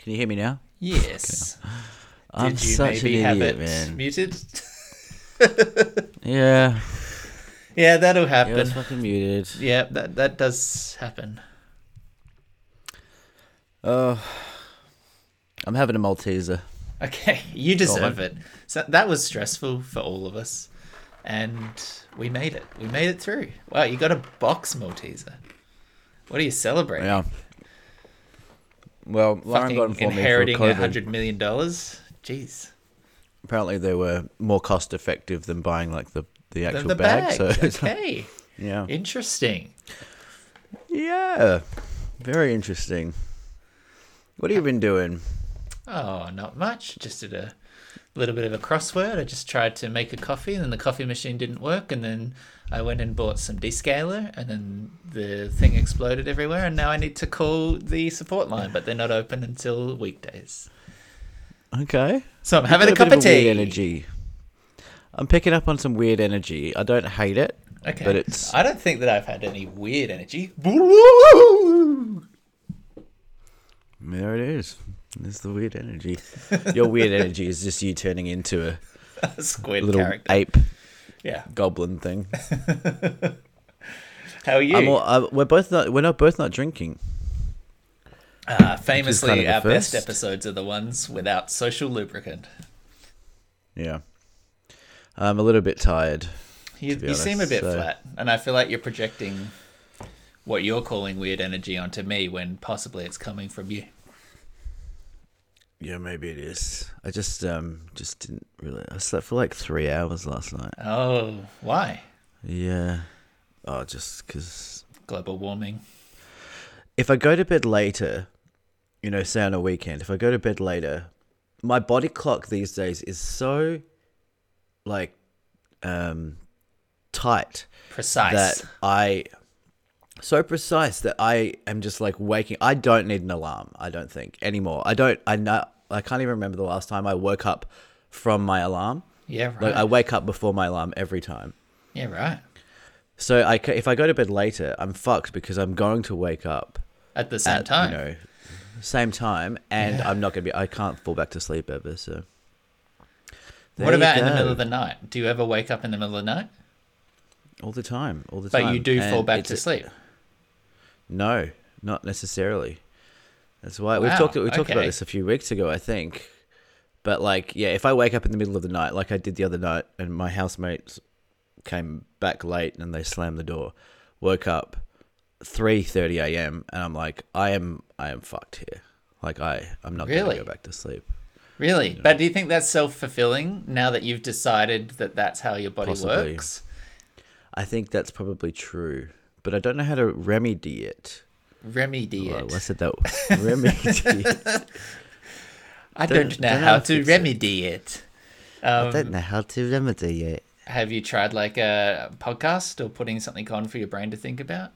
Can you hear me now? Yes. I'm Did you such maybe an have it man. muted? Yeah, yeah, that'll happen. it's fucking muted. Yeah, that that does happen. Oh, I'm having a Malteser. Okay, you deserve it. So that was stressful for all of us, and we made it. We made it through. Wow, you got a box Malteser. What are you celebrating? Yeah. Well, Lauren got Fucking them for me for inheriting a COVID. hundred million dollars. Jeez. Apparently, they were more cost effective than buying like the the The, actual the bag. bag. So okay. yeah, Interesting. yeah, very interesting. What have you been doing? Oh, not much. Just did a little bit of a crossword. I just tried to make a coffee, and then the coffee machine didn't work, and then I went and bought some descaler, and then the thing exploded everywhere, and now I need to call the support line, but they're not open until weekdays. Okay, So I'm having a Got cup of weird tea. energy. I'm picking up on some weird energy. I don't hate it, Okay, but it's I don't think that I've had any weird energy. there. It is. There's the weird energy. Your weird energy is just you turning into a A squid little character. ape Yeah. goblin thing. How are you? I'm all, uh, we're both not. We're not both not drinking. uh, famously, kind of our best episodes are the ones without social lubricant. Yeah. I'm a little bit tired. You, you seem a bit so- flat, and I feel like you're projecting what you're calling weird energy onto me when possibly it's coming from you. Yeah, maybe it is. I just um just didn't really. I slept for like three hours last night. Oh, why? Yeah. Oh, just because Global warming. if I go to bed later, you know, say on a weekend, if I go to bed later, my body clock these days is so like um tight Precise. that I so precise that I am just like waking. I don't need an alarm. I don't think anymore. I don't. I know. I can't even remember the last time I woke up from my alarm. yeah, right. Like I wake up before my alarm every time. yeah, right. So I if I go to bed later, I'm fucked because I'm going to wake up At the same at time. you know same time, and Yeah. I'm not gonna be. I can't fall back to sleep ever. So what There you about in the middle of the night? Do you ever wake up in the middle of the night? all the time, all the time. But you do fall back to a- sleep. No, not necessarily. That's why we've talked. We talked about this a few weeks ago, I think. But like, yeah, if I wake up in the middle of the night, like I did the other night, and my housemates came back late and they slammed the door, woke up three thirty a.m. and I'm like, I am, I am fucked here. Like I, I'm not Really? gonna go back to sleep. Really? But do you think that's self fulfilling now that you've decided that that's how your body Possibly. works? I think that's probably true, but I don't know how to remedy it. Remedy Well, it. I said that remedy. I don't- don't, know don't how to remedy it. I Um, don't know how to remedy it. Have you tried like a podcast or putting something on for your brain to think about?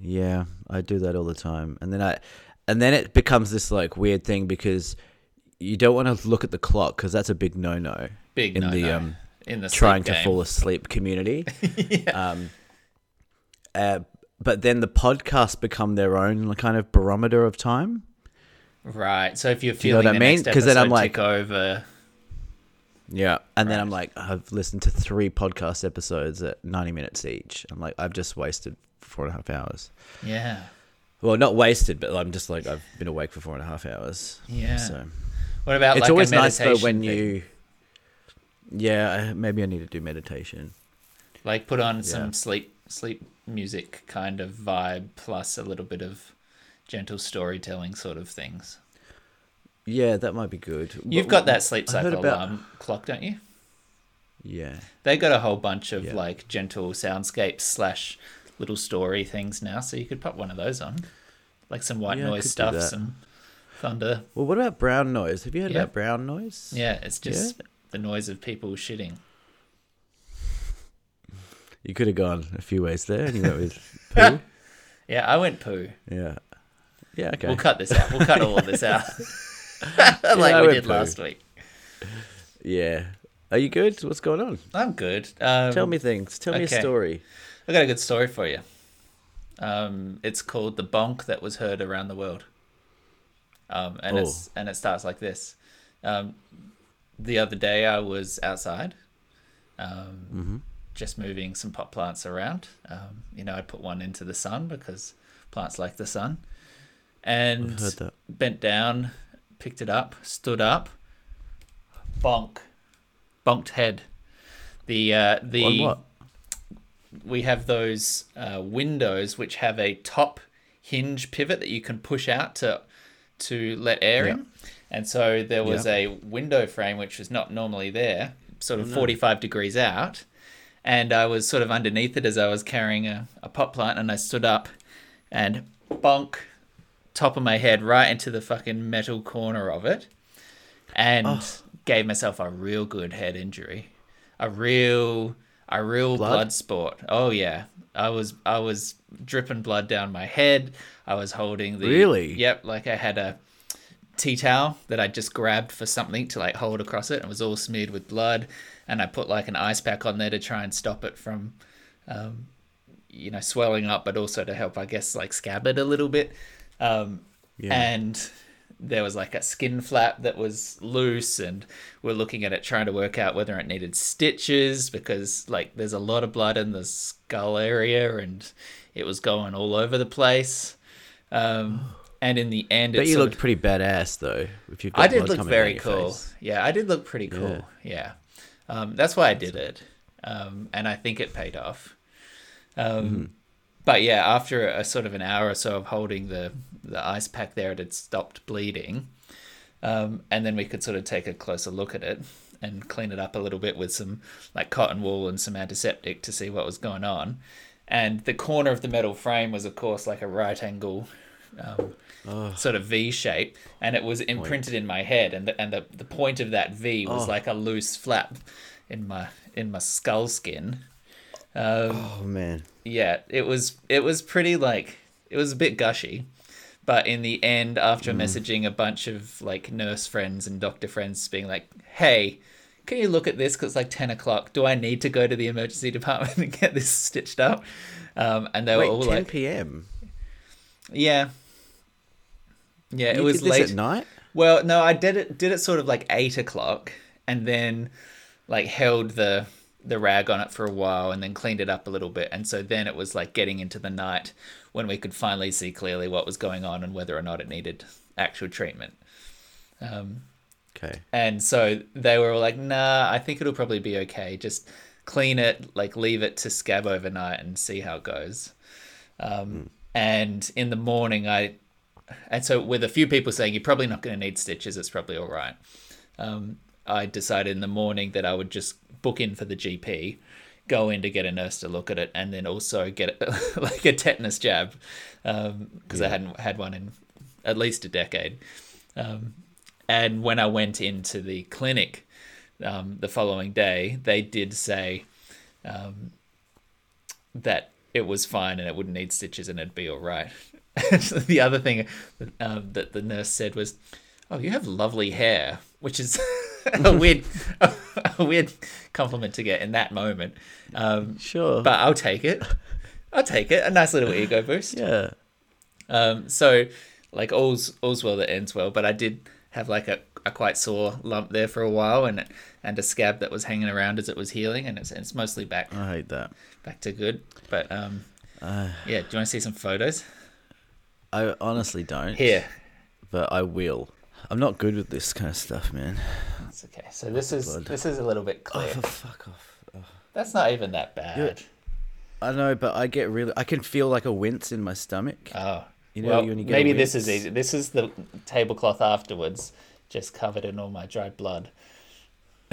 Yeah, I do that all the time, and then I, and then it becomes this like weird thing because you don't want to look at the clock because that's a big no-no Big in no the um in the trying to fall asleep community. Um, uh, but then the podcasts become their own kind of barometer of time. Right. So if you're you know feeling what I mean? next 'Cause then I'm like- over, Yeah, and then I'm like, I've listened to three podcast episodes at 90 minutes each. I'm like, I've just wasted four and a half hours. yeah, Well, not wasted, but I'm just like I've been awake for four and a half hours. yeah. So. what about it's like always nice though when thing? you yeah maybe i need to do meditation like put on Yeah. some sleep sleep music kind of vibe plus a little bit of gentle storytelling sort of things. yeah that might be good You've But- got that sleep cycle about- alarm clock, don't you? yeah They got a whole bunch of Yeah. like gentle soundscapes slash little story things now, so you could put one of those on, like some white Yeah, noise stuff, some thunder. well what about brown noise have you heard Yeah. about brown noise Yeah, it's just the noise of people shitting. You could have gone a few ways there and you went with poo Yeah, I went poo. yeah yeah okay We'll cut this out. We'll cut all of this out, like we went did poo. last week. yeah are you good what's going on I'm good. Um, tell me things tell me okay. a story I got a good story for you. Um, it's called "The Bonk That Was Heard Around the World." um, and it's and it starts like this. Um, the other day I was outside, um, just moving some pot plants around. Um, you know, I put one into the sun because plants like the sun, and I've heard that. bent down, picked it up, stood up, bonk, bonked head. The uh, the we have those uh, windows which have a top hinge pivot that you can push out to to let air in. And so there was a window frame which was not normally there, sort of 45 degrees out. And I was sort of underneath it as I was carrying a, a pot plant and I stood up and bonk top of my head right into the fucking metal corner of it and Oh. gave myself a real good head injury. A real a real Blood? blood sport. Oh yeah. I was I was dripping blood down my head. I was holding the Really? Yep, like I had a tea towel that I just grabbed for something to like hold across it and it was all smeared with blood and I put like an ice pack on there to try and stop it from um, you know swelling up but also to help I guess like scab it a little bit um, Yeah. and there was like a skin flap that was loose and we're looking at it trying to work out whether it needed stitches because like there's a lot of blood in the skull area and it was going all over the place um, and in the end But you looked of- pretty badass though. If you've I did look very cool. face. Yeah, I did look pretty cool. Yeah, Um, that's why I did it, um, and I think it paid off. Um, Mm-hmm. But yeah, after a sort of an hour or so of holding the the ice pack there, it had stopped bleeding, um, and then we could sort of take a closer look at it and clean it up a little bit with some like cotton wool and some antiseptic to see what was going on. And the corner of the metal frame was, of course, like a right angle um, sort of V shape, and it was imprinted in my head, and the, and the, the point of that V was Oh. like a loose flap in my in my skull skin. Um, Oh man. yeah, it was it was pretty like it was a bit gushy, but in the end, after messaging a bunch of like nurse friends and doctor friends, being like, "Hey, can you look at this? Because it's like ten o'clock. Do I need to go to the emergency department and get this stitched up?" Um, and they Wait, were all 10 like, p.m. "Yeah." Yeah, it You was late. at night. Well, no, I did it did it sort of like eight o'clock, and then like held the the rag on it for a while, and then cleaned it up a little bit, and so then it was like getting into the night when we could finally see clearly what was going on and whether or not it needed actual treatment. Um, Okay. and so they were all like, "Nah, I think it'll probably be okay. Just clean it, like leave it to scab overnight and see how it goes." Um, And in the morning, I and so with a few people saying you're probably not going to need stitches, it's probably all right. Um, I decided in the morning that I would just book in for the GP, go in to get a nurse to look at it, and then also get like a tetanus jab because I hadn't had one in at least a decade. Um, and when I went into the clinic um, the following day, they did say um, that it was fine and it wouldn't need stitches and it'd be all right. the other thing um, that the nurse said was, "Oh, you have lovely hair," which is a weird, a weird compliment to get in that moment. Um, Sure. but I'll take it. I'll take it. A nice little ego boost. yeah. Um, so, like all's all's well that ends well. But I did have like a, a quite sore lump there for a while, and and a scab that was hanging around as it was healing, and it's it's mostly back I hate that. back to good. But um, Uh, yeah. Do you want to see some photos? I honestly don't. Here. But I will. I'm not good with this kind of stuff, man. That's okay. So this is Blood. this is a little bit Oh, clear. for fuck off. Oh. That's not even that bad. I know, but I get really. I can feel like a wince in my stomach. Oh. You know, well, when you get maybe this is easy. This is the tablecloth afterwards, just covered in all my dried blood.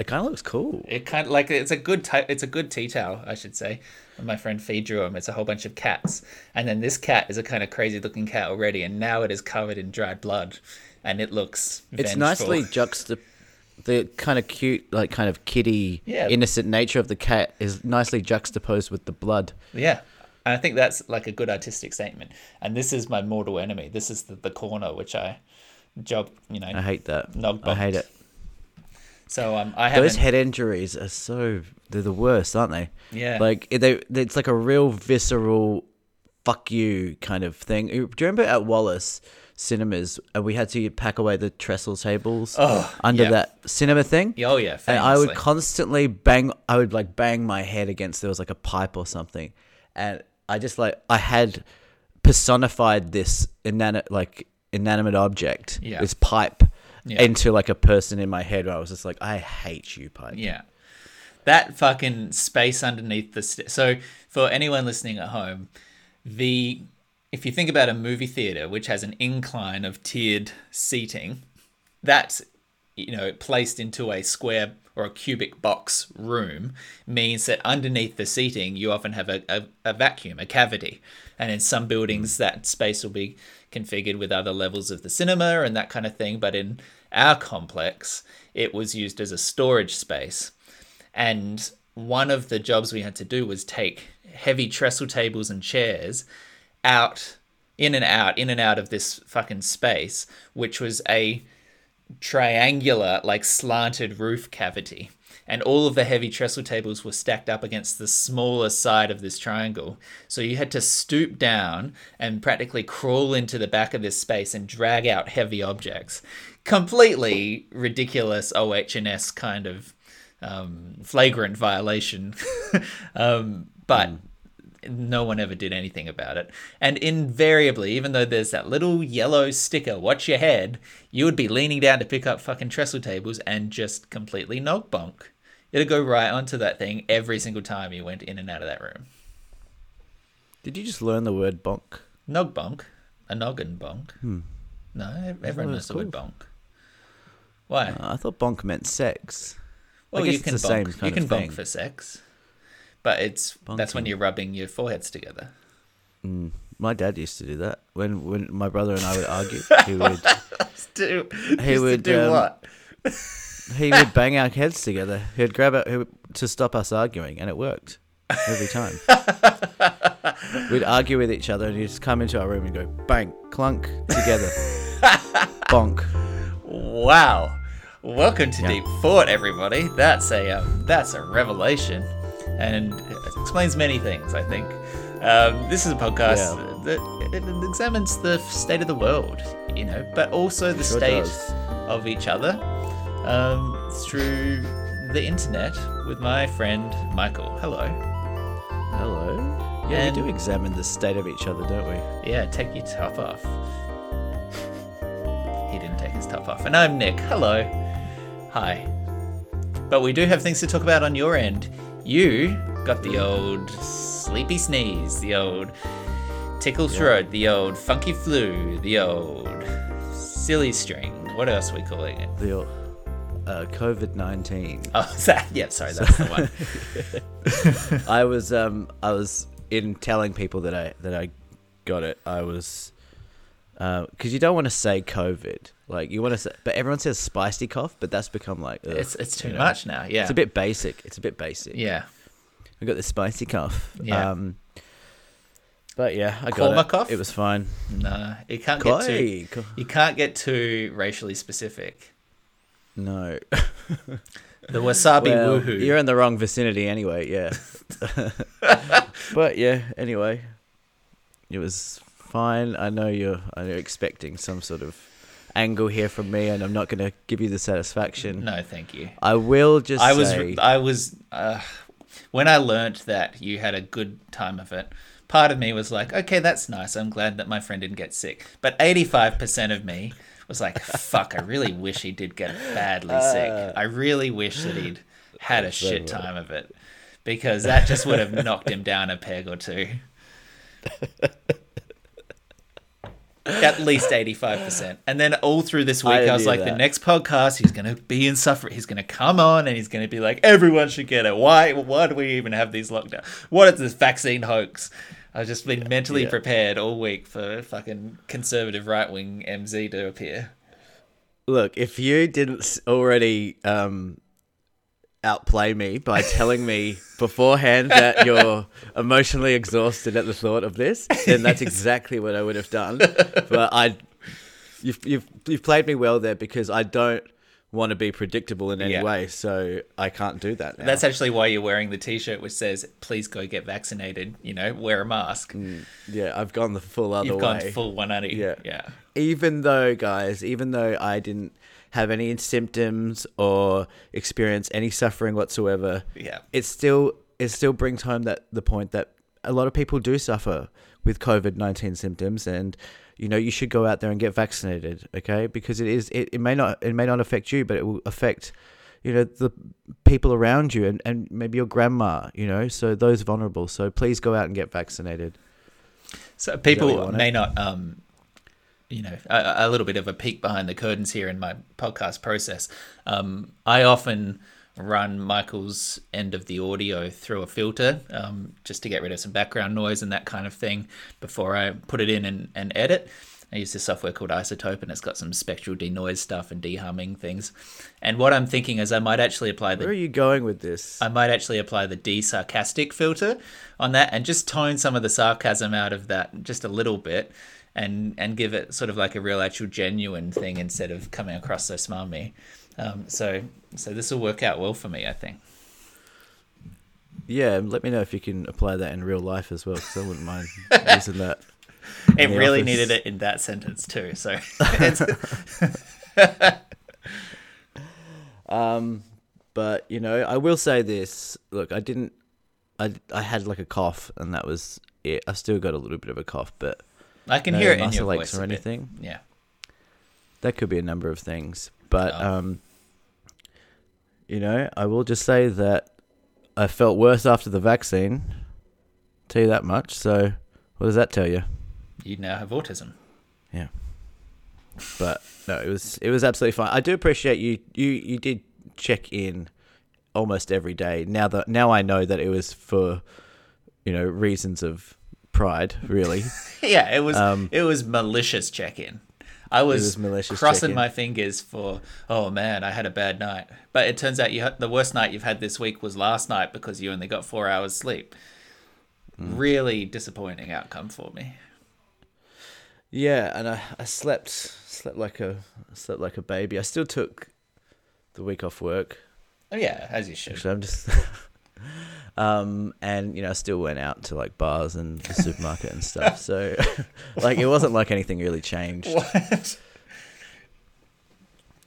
It kind of looks cool. It kind of like it's a good ti- it's a good tea towel, I should say. My friend Fee drew him. It's a whole bunch of cats, and then this cat is a kind of crazy looking cat already, and now it is covered in dried blood, and it looks. It's vengeful. nicely juxtap. The kind of cute, like kind of kitty, Yeah. innocent nature of the cat is nicely juxtaposed with the blood. Yeah. And I think that's like a good artistic statement. And this is my mortal enemy. This is the, the corner which I job, you know. I hate that. I hate it. So um, I haven't. Those head injuries are so they're the worst, aren't they? Yeah. Like they, it's like a real visceral, fuck you kind of thing. Do you remember at Wallace cinemas, and we had to pack away the trestle tables Oh, under yeah. that cinema thing. Oh yeah, And I would constantly bang. I would like bang my head against there was like a pipe or something, and I just like I had personified this inanimate like inanimate object, Yeah. this pipe, Yeah. into like a person in my head. Where I was just like, I hate you, pipe. Yeah. That fucking space underneath the st- so for anyone listening at home, the if you think about a movie theater which has an incline of tiered seating, that's you know placed into a square or a cubic box room means that underneath the seating you often have a, a, a vacuum, a cavity. And in some buildings that space will be configured with other levels of the cinema and that kind of thing. But in our complex, it was used as a storage space. And one of the jobs we had to do was take heavy trestle tables and chairs out, in and out, in and out of this fucking space, which was a triangular, like slanted roof cavity. And all of the heavy trestle tables were stacked up against the smaller side of this triangle. So you had to stoop down and practically crawl into the back of this space and drag out heavy objects. Completely ridiculous OHS kind of um, flagrant violation. um, but no one ever did anything about it. And invariably, even though there's that little yellow sticker, watch your head, you would be leaning down to pick up fucking trestle tables and just completely knock bonk. It'd go right onto that thing every single time you went in and out of that room. Did you just learn the word bonk? Nog bonk. A noggin bonk. Hmm. No, everyone knows the word bonk. Why? Uh, I thought bonk meant sex. well, you can bonk. you can of bonk for sex. But it's that's when you're rubbing your foreheads together. Mm. My dad used to do that when when my brother and I would argue. He would Do, He would, um, what? he would bang our heads together. He'd grab it he to stop us arguing, and it worked every time. We'd argue with each other, and he'd just come into our room and go bang, clunk together, bonk. Wow. Welcome to Yeah. Deep Thought, everybody. That's a um, that's a revelation, and it explains many things. I think um, this is a podcast Yeah. that it, it examines the state of the world, you know, but also the Sure state does. of each other um, through the internet with my friend Michael. Hello. Hello. Yeah, And- we do examine the state of each other, don't we? Yeah, take your top off. He didn't take his top off. And I'm Nick. Hello. Hi. But we do have things to talk about on your end. You got the old sleepy sneeze, the old tickle throat, the old funky flu, the old silly string. What else are we calling it? The uh, COVID nineteen. Oh, that? Yeah, sorry, that's the one. I was um I was in telling people that I that I got it. I was because you don't want to say COVID, like you want to say, but everyone says spicy cough, but that's become like ugh, It's it's too you know. much now. Yeah. It's a bit basic. It's a bit basic. Yeah. I got the spicy cough. Yeah. Um, but yeah, I got it. cough? It was fine. No, you can't get too. You can't get too racially specific. No. The wasabi Well, woohoo. You're in the wrong vicinity anyway, yeah. but yeah, anyway. It was fine. I know you're I know you're expecting some sort of angle here from me and I'm not gonna give you the satisfaction. No, thank you. I will just I was say I was uh, when I learnt that you had a good time of it. Part of me was like, okay, that's nice. I'm glad that my friend didn't get sick. But 85% of me was like, fuck, I really wish he did get badly sick. I really wish that he'd had a shit time of it because that just would have knocked him down a peg or two. At least 85%. And then all through this week, I I, was like, the next podcast, he's going to be in suffering. He's going to come on and he's going to be like, everyone should get it. Why, why do we even have these lockdowns? What is this vaccine hoax? I've just been mentally Yeah. prepared all week for fucking conservative right wing MZ to appear. look, if you didn't already um outplay me by telling me beforehand that you're emotionally exhausted at the thought of this, then that's exactly what I would have done. But I you've you've you've played me well there because I don't want to be predictable in any Yeah. way, so I can't do that. Now. That's actually why you're wearing the T-shirt which says "Please go get vaccinated." You know, wear a mask. Mm, yeah, I've gone the full other You've way. gone full 180. Yeah. yeah. even though, guys, even though I didn't have any symptoms or experience any suffering whatsoever, Yeah. it still it still brings home that the point that a lot of people do suffer with COVID nineteen symptoms, and you know you should go out there and get vaccinated, okay? Because it is it, it may not it may not affect you, but it will affect you know the people around you and, and maybe your grandma, you know, so those vulnerable. So please go out and get vaccinated. So people may not, um, you know, a, a little bit of a peek behind the curtains here in my podcast process. Um, I often run Michael's end of the audio through a filter um, just to get rid of some background noise and that kind of thing before I put it in and, and edit. I use this software called iZotope, and it's got some spectral denoise stuff and dehumming things. And what I'm thinking is I might actually apply the Where are you going with this? I might actually apply the de sarcastic filter on that and just tone some of the sarcasm out of that just a little bit and and give it sort of like a real actual genuine thing instead of coming across so smarmy. Um, so so this will work out well for me, I think. Yeah, let me know if you can apply that in real life as well, because I wouldn't mind using that. It really office. needed it in that sentence too. So Um, but you know, I will say this. Look, I didn't. I I had like a cough, and that was it. I still got a little bit of a cough, but I can no hear it in your voice or a bit. anything. Yeah. That could be a number of things, but Oh. um, you know, I will just say that I felt worse after the vaccine. Tell you that much. So, what does that tell you? You now have autism. Yeah. But no, it was it was absolutely fine. I do appreciate you you you did check in almost every day. Now that now I know that it was for you know reasons of pride, really. Yeah, it was Um, it was malicious check in. I was, was crossing check-in. my fingers for oh man, I had a bad night. But it turns out you had, the worst night you've had this week was last night because you only got four hours sleep. Hmm. Really disappointing outcome for me. yeah, and I, I slept slept like a slept like a baby. I still took the week off work. Oh yeah, as you should. Actually, I'm just um and you know, I still went out to like bars and the supermarket and stuff. So like it wasn't like anything really changed What?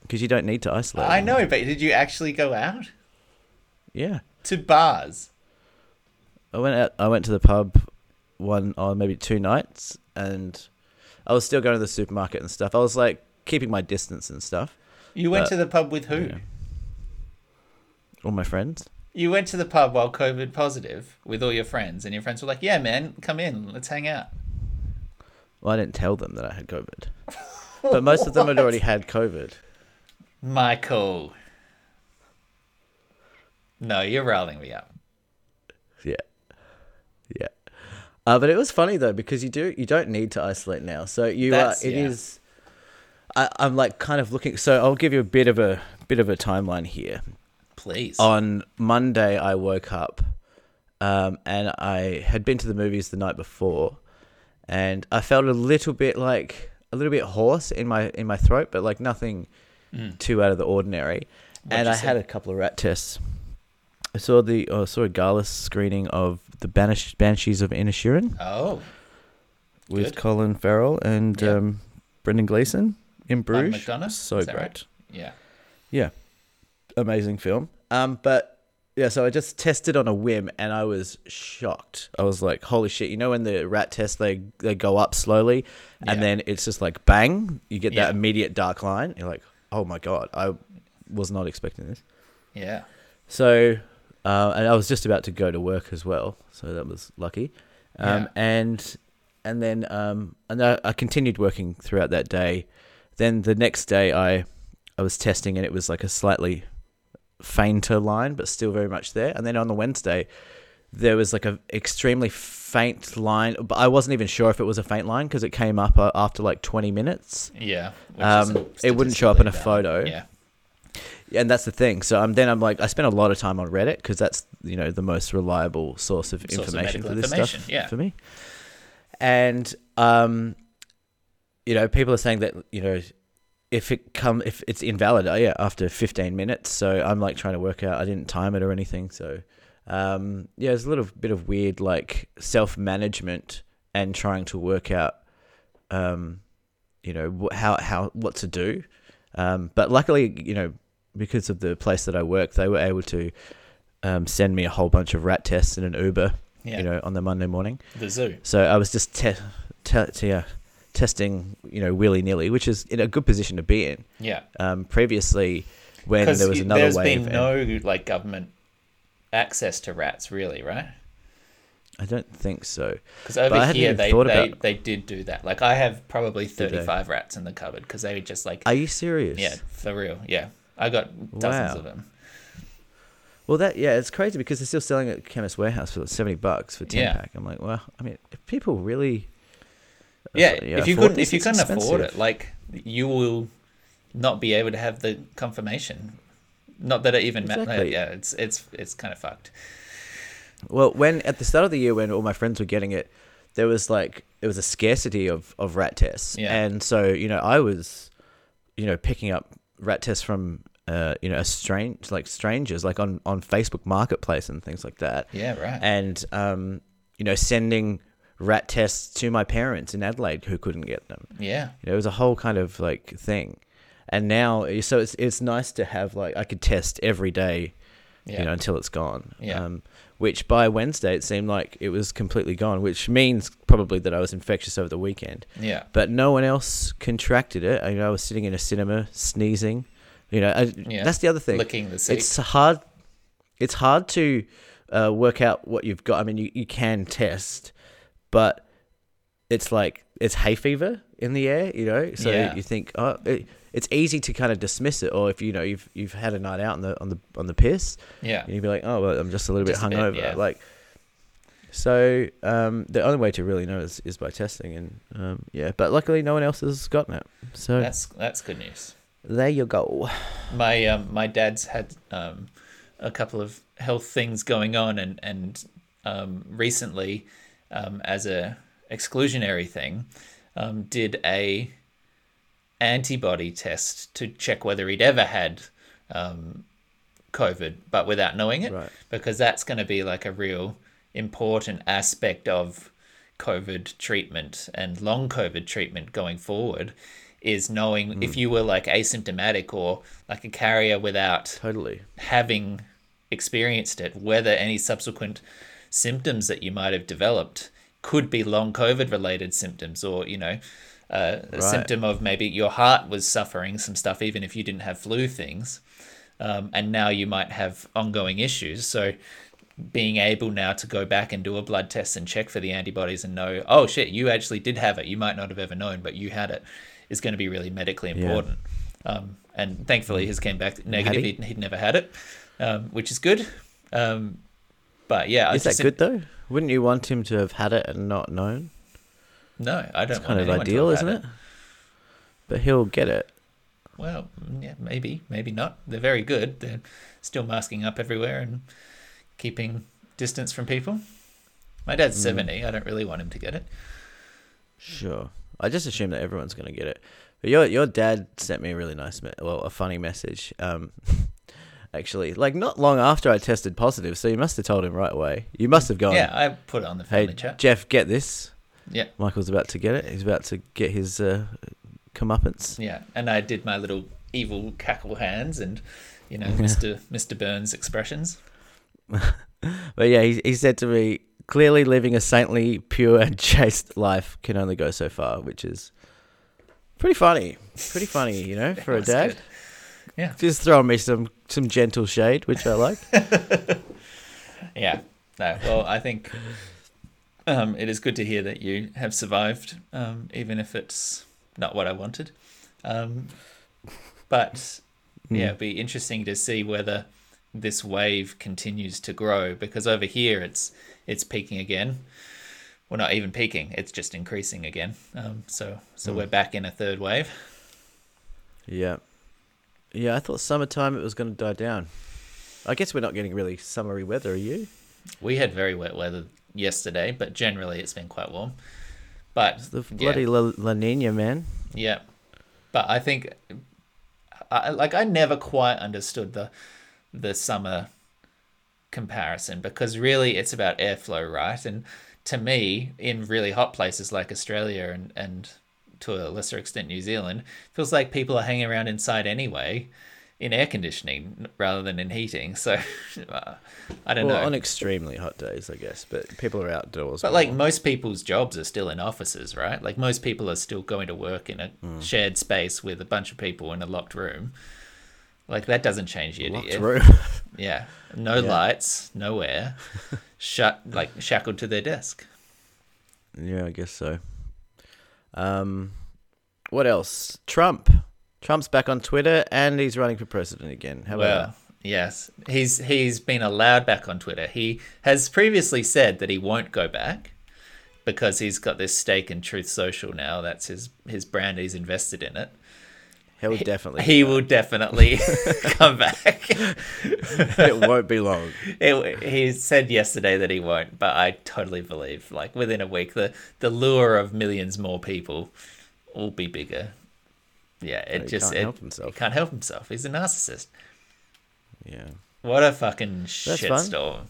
because you don't need to isolate. I anymore. know, but did you actually go out Yeah. to bars? I went out. I went to the pub one or maybe two nights, and I was still going to the supermarket and stuff. I was like keeping my distance and stuff. You went But- to the pub with who? yeah. All my friends. You went to the pub while COVID positive with all your friends, and your friends were like, "Yeah, man, come in, let's hang out." Well, I didn't tell them that I had COVID, but most of them had already had COVID. Michael. No, you're riling me up. Yeah, yeah. Uh, but it was funny though because you do you don't need to isolate now. So you That's- it yeah. is. I, I'm like kind of looking. So I'll give you a bit of a bit of a timeline here. Please. on Monday I woke up um, and I had been to the movies the night before and I felt a little bit like a little bit hoarse in my in my throat but like nothing too out of the ordinary and you I had a couple of rat tests I saw the oh, I saw a gala screening of the Banish, Banshees of Inisherin oh, with Good. Colin Farrell and Yeah. um, Brendan Gleeson in Bruges so Is that great right? yeah. yeah, amazing film. Um, but yeah, so I just tested on a whim, and I was shocked. I was like, "Holy shit!" You know when the rat test they they go up slowly, and Yeah. then it's just like bang, you get Yeah. that immediate dark line. You're like, "Oh my god!" I was not expecting this. Yeah. So, uh, and I was just about to go to work as well, so that was lucky. Um, Yeah. and and then um, and I, I continued working throughout that day. Then the next day, I I was testing, and it was like a slightly fainter line, but still very much there. And then on the Wednesday, there was like a extremely faint line, but I wasn't even sure if it was a faint line because it came up uh, after like twenty minutes. Yeah. Um, it wouldn't show up in a statistically photo. Yeah. and that's the thing. So um, then I'm like, I spent a lot of time on Reddit because that's you know the most reliable source of Source information medical for this information, stuff yeah. for me. And um, you know, people are saying that you know if it come if it's invalid, uh, yeah, after 15 minutes. So I'm like trying to work out. I didn't time it or anything. So um, yeah, it's a little bit of weird like self management and trying to work out, um, you know, how how what to do. Um, but luckily, you know, because of the place that I work, they were able to um, send me a whole bunch of rat tests in an Uber, Yeah. you know, on the Monday morning. the zoo. So I was just te- te- te- yeah, testing, you know, willy nilly, which is in a good position to be in. Yeah. Um, previously, when there was another there's wave, been and- no like government access to rats, really, right? I don't think so. Because over here they, they, they did do that. Like I have probably thirty five rats in the cupboard because they were just like Are you serious? yeah for real yeah I got dozens Wow. of them. Well, that yeah, it's crazy because they're still selling at Chemist Warehouse for seventy bucks for ten Yeah. pack. I'm like, well, I mean, if people really, Yeah, afford- if you couldn't if you couldn't afford it, like you will not be able to have the confirmation. Not that it even matters. Yeah, it's it's it's kind of fucked. Well, when at the start of the year, when all my friends were getting it, there was like it was a scarcity of of rat tests, Yeah. and so you know I was, you know, picking up rat tests from uh you know a strange like strangers like on on Facebook Marketplace and things like that, Yeah, right. and um you know sending rat tests to my parents in Adelaide who couldn't get them. yeah, You know, it was a whole kind of like thing. And now, so it's it's nice to have like I could test every day, yeah, you know, until it's gone. Yeah. Um, which by Wednesday it seemed like it was completely gone, which means probably that I was infectious over the weekend. yeah, But no one else contracted it. I, you know, I was sitting in a cinema sneezing. You know, I, Yeah. that's the other thing. licking the seat. It's hard. It's hard to uh, work out what you've got. I mean, you, you can test, but it's like it's hay fever in the air. You know, so Yeah. you think oh, it, it's easy to kind of dismiss it. Or if you know you've you've had a night out on the on the on the piss, yeah, you'd be like, oh, well, I'm just a little Just bit bit, hungover. yeah. Like, so um, the only way to really know is, is by testing, and um, yeah. But luckily, no one else has gotten it. So that's that's good news. there you go. My um, my dad's had um, a couple of health things going on, and and um, recently, um, as a exclusionary thing, um, did a antibody test to check whether he'd ever had um, COVID, but without knowing it, Right. because that's going to be like a real important aspect of COVID treatment and long COVID treatment going forward. Is knowing if you were like asymptomatic or like a carrier without Totally. having experienced it, whether any subsequent symptoms that you might have developed could be long COVID related symptoms or, you know, uh, a Right. symptom of maybe your heart was suffering some stuff, even if you didn't have flu things. Um, and now you might have ongoing issues. So being able now to go back and do a blood test and check for the antibodies and know, oh shit, you actually did have it. You might not have ever known, but you had it, is going to be really medically Yeah. important. Um, and thankfully, his came back negative. he? He'd, he'd never had it, um, which is good. Um, but yeah, Is that good though? Wouldn't you want him to have had it and not known? No, I don't. It's kind of ideal, isn't had it? But he'll get it. Well, mm, yeah, maybe, maybe not. They're very good. They're still masking up everywhere and keeping distance from people. My Mm. dad's seventy. I don't really want him to get it. Sure. I just assume that everyone's going to get it. But your your dad sent me a really nice, me- well, a funny message. Um, actually, like not long after I tested positive, so you must have told him right away. You must have gone. Yeah, I put it on the Hey, chat. Jeff, get this. Yeah, Michael's about to get it. He's about to get his uh, comeuppance. yeah, and I did my little evil cackle hands and you know Yeah. Mr. Mr. Burns expressions. But yeah, he, he said to me, clearly living a saintly, pure, and chaste life can only go so far, which is pretty funny. Pretty funny, you know, for a dad. good. Yeah, Just throwing me some some gentle shade, which I like. yeah. No, well, I think um, it is good to hear that you have survived, um, even if it's not what I wanted. Um, but yeah, it'd be interesting to see whether this wave continues to grow because over here it's it's peaking again. Well, not even peaking; it's just increasing again. Um, so so we're back in a third wave. Yeah. Yeah, I thought summertime it was going to die down. I guess we're not getting really summery weather, are you? We had very wet weather yesterday, but generally it's been quite warm. But The yeah. bloody La, La Nina, man. Yeah. but I think, I, like, I never quite understood the the summer comparison because really it's about airflow, right? And to me, in really hot places like Australia and and to a lesser extent New Zealand, feels like people are hanging around inside anyway in air conditioning rather than in heating. So uh, I don't well, know. on extremely hot days, I guess, but people are outdoors. But more. like most people's jobs are still in offices, right? Like most people are still going to work in a Hmm. shared space with a bunch of people in a locked room. Like that doesn't change year to locked room. Yeah, no Yeah. lights, no air, shut like shackled to their desk. yeah, I guess so. Um, what else? Trump. Trump's back on Twitter and he's running for president again. How about Well, yes, he's he's been allowed back on Twitter. He has previously said that he won't go back because he's got this stake in Truth Social now. That's his his brand. He's invested in it. He'll definitely. He will definitely come back. it won't be long. It, he said yesterday that he won't, but I totally believe. Like within a week, the the lure of millions more people will be bigger. Yeah, it He just can't it, help himself. He can't help himself. He's a narcissist. Yeah. What a fucking shitstorm.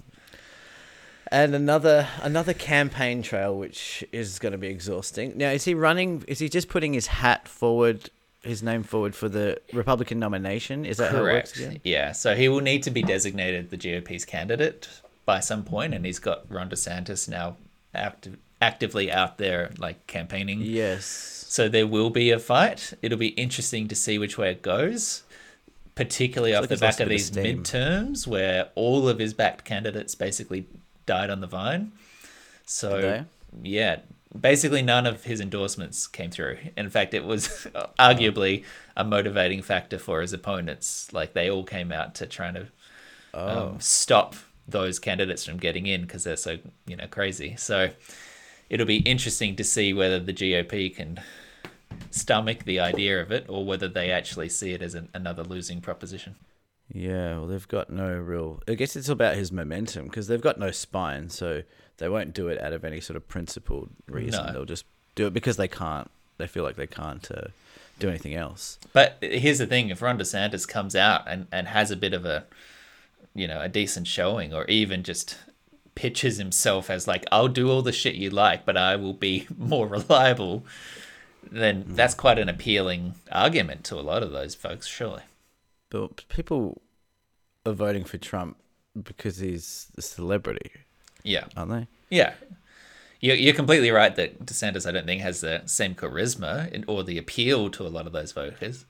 And another another campaign trail, which is going to be exhausting. Now, is he running? Is he just putting his hat forward, his name forward for the Republican nomination? Is that how it works Correct. Yeah. So he will need to be designated the GOP's candidate by some point, and he's got Ron DeSantis now active, actively out there like campaigning. Yes. So there will be a fight. It'll be interesting to see which way it goes, particularly off like the back of bit of these midterms where all of his backed candidates basically died on the vine. So yeah, basically none of his endorsements came through. In fact, it was arguably a motivating factor for his opponents. Like they all came out to try to Oh. um, stop those candidates from getting in because they're so you know crazy. So it'll be interesting to see whether the GOP can stomach the idea of it or whether they actually see it as an, another losing proposition. Yeah, well, they've got no real. I guess it's about his momentum because they've got no spine, so they won't do it out of any sort of principled reason. No. They'll just do it because they can't. They feel like they can't uh, do anything else. But here's the thing: if Ron DeSantis comes out and, and has a bit of a, you know, a decent showing, or even just pitches himself as like, "I'll do all the shit you like, but I will be more reliable," then that's quite an appealing argument to a lot of those folks, surely. But people are voting for Trump because he's a celebrity, Yeah, aren't they? yeah. You're, you're completely right that DeSantis, I don't think, has the same charisma or the appeal to a lot of those voters.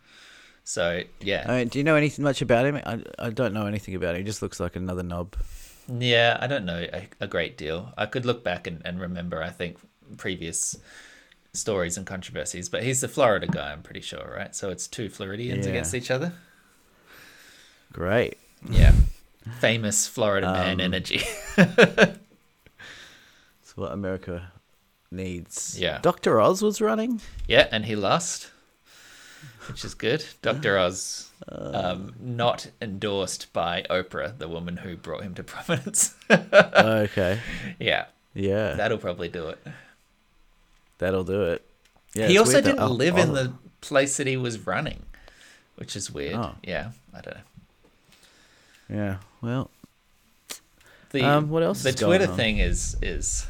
So yeah, I mean, do you know anything much about him? I, I don't know anything about him. He just looks like another knob. Yeah, I don't know a, a great deal. I could look back and, and remember, I think, previous stories and controversies, but he's the Florida guy, I'm pretty sure, right? So it's two Floridians Yeah. against each other. Great. Yeah. Famous Florida man Um, energy. That's what America needs. Yeah. Dr. Oz was running. yeah, and he lost, which is good. Dr. Oz, Uh. um, not endorsed by Oprah, the woman who brought him to prominence. okay. yeah, Yeah. that'll probably do it. That'll do it. Yeah, he also didn't live in the place that he was running, which is weird. Oh. Yeah, I don't know. Yeah. Well, The Um, what else The is going Twitter on? thing is is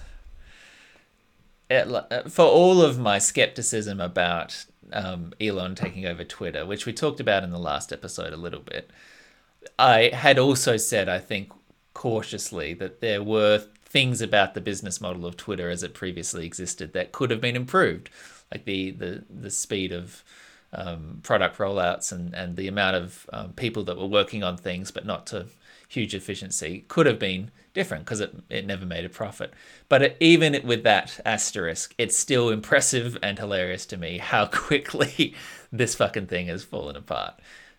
it, uh, for all of my skepticism about um, Elon taking over Twitter, which we talked about in the last episode a little bit. I had also said, I think, cautiously that there were things about the business model of Twitter as it previously existed that could have been improved, like the the the speed of um, product rollouts and and the amount of um, people that were working on things, but not to huge efficiency, could have been different because it, it never made a profit. But it, even with that asterisk, it's still impressive and hilarious to me how quickly this fucking thing has fallen apart.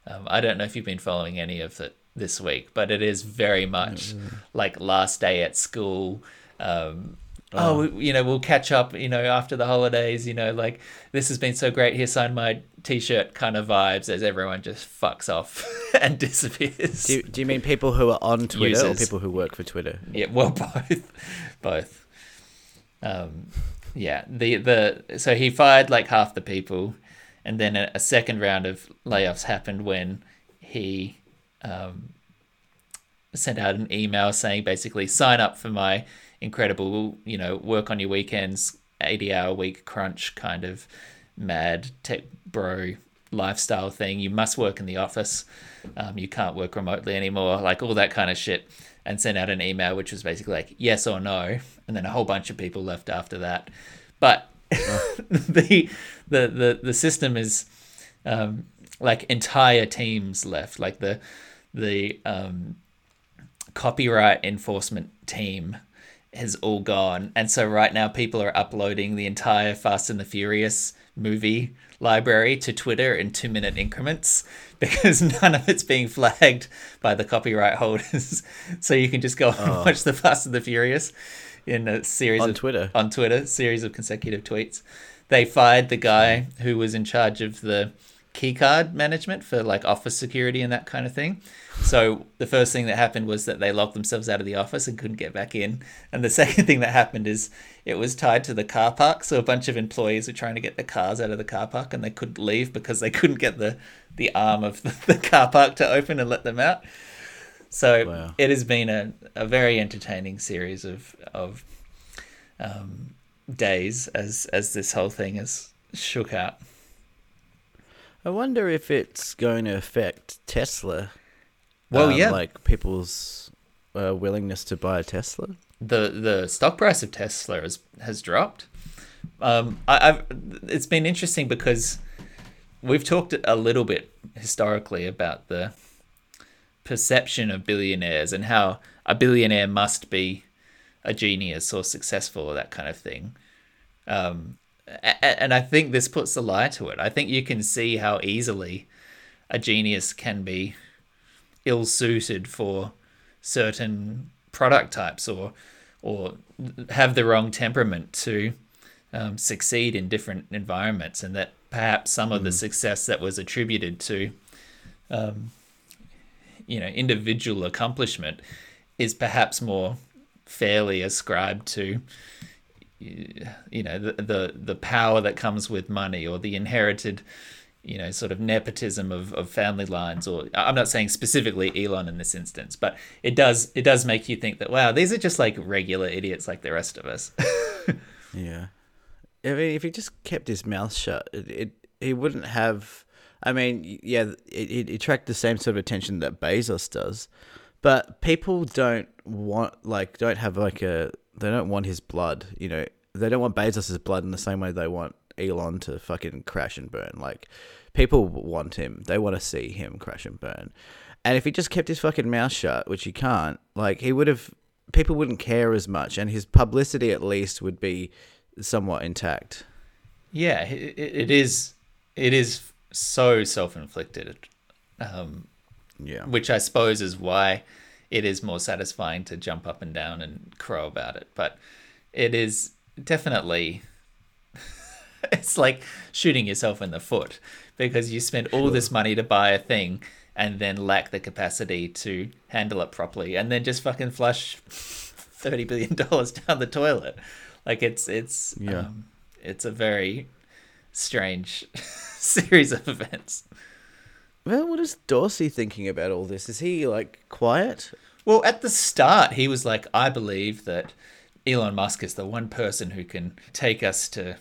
Um, I don't know if you've been following any of it this week, but it is very much like last day at school. Um, oh, we- you know, we'll catch up, you know, after the holidays, you know, like this has been so great. Here, sign my t-shirt kind of vibes as everyone just fucks off and disappears. do you, do you mean people who are on Twitter or people who work for Twitter? Yeah, well, both, both. Um, yeah, the the so he fired like half the people, and then a, a second round of layoffs happened when he um, sent out an email saying basically sign up for my incredible, you know, work on your weekends, 80 hour week crunch kind of mad tech bro lifestyle thing. You must work in the office. Um, you can't work remotely anymore, like all that kind of shit. And sent out an email which was basically like yes or no, and then a whole bunch of people left after that. But the, the the the system is um, like entire teams left, like the the um, copyright enforcement team has all gone, and so right now people are uploading the entire Fast and the Furious movie library to Twitter in two minute increments because none of it's being flagged by the copyright holders. so you can just go and Oh. watch the Fast and the Furious in a series On of Twitter? On Twitter, series of consecutive tweets. They fired the guy who was in charge of the keycard management for like office security and that kind of thing. So the first thing that happened was that they locked themselves out of the office and couldn't get back in. And the second thing that happened is it was tied to the car park. So a bunch of employees were trying to get the cars out of the car park and they couldn't leave because they couldn't get the, the arm of the, the car park to open and let them out. So Wow. it has been a, a very entertaining series of of um, days as as this whole thing has shook out. I wonder if it's going to affect Tesla. Well, um, yeah, like people's uh, willingness to buy a Tesla. the the stock price of Tesla has has dropped. Um, I, I've it's been interesting because we've talked a little bit historically about the perception of billionaires and how a billionaire must be a genius or successful or that kind of thing. Um, a- a- and I think this puts the lie to it. I think you can see how easily a genius can be ill suited for certain product types or or have the wrong temperament to um, succeed in different environments, and that perhaps some of the success that was attributed to, um, you know, individual accomplishment is perhaps more fairly ascribed to you know the, the the power that comes with money or the inherited you know sort of nepotism of, of family lines or i'm not saying specifically elon in this instance but it does it does make you think that wow these are just like regular idiots like the rest of us Yeah. I mean, if he just kept his mouth shut, it, it he wouldn't have. I mean, yeah, it, it attract the same sort of attention that Bezos does, but people don't want like don't have like a they don't want his blood. You know, they don't want Bezos's blood in the same way they want Elon to fucking crash and burn. Like people want him. They want to see him crash and burn. And if he just kept his fucking mouth shut, which he can't, like he would have people wouldn't care as much and his publicity at least would be somewhat intact. yeah it, it is it is so self-inflicted um, Yeah. which I suppose is why it is more satisfying to jump up and down and crow about it. But it is definitely it's like shooting yourself in the foot because you spent all this money to buy a thing and then lack the capacity to handle it properly and then just fucking flush 30 billion dollars down the toilet like it's it's Yeah. um, it's a very strange series of events Well, what is Dorsey thinking about all this? Is he like quiet? Well, at the start, he was like, I believe that Elon Musk is the one person who can take us to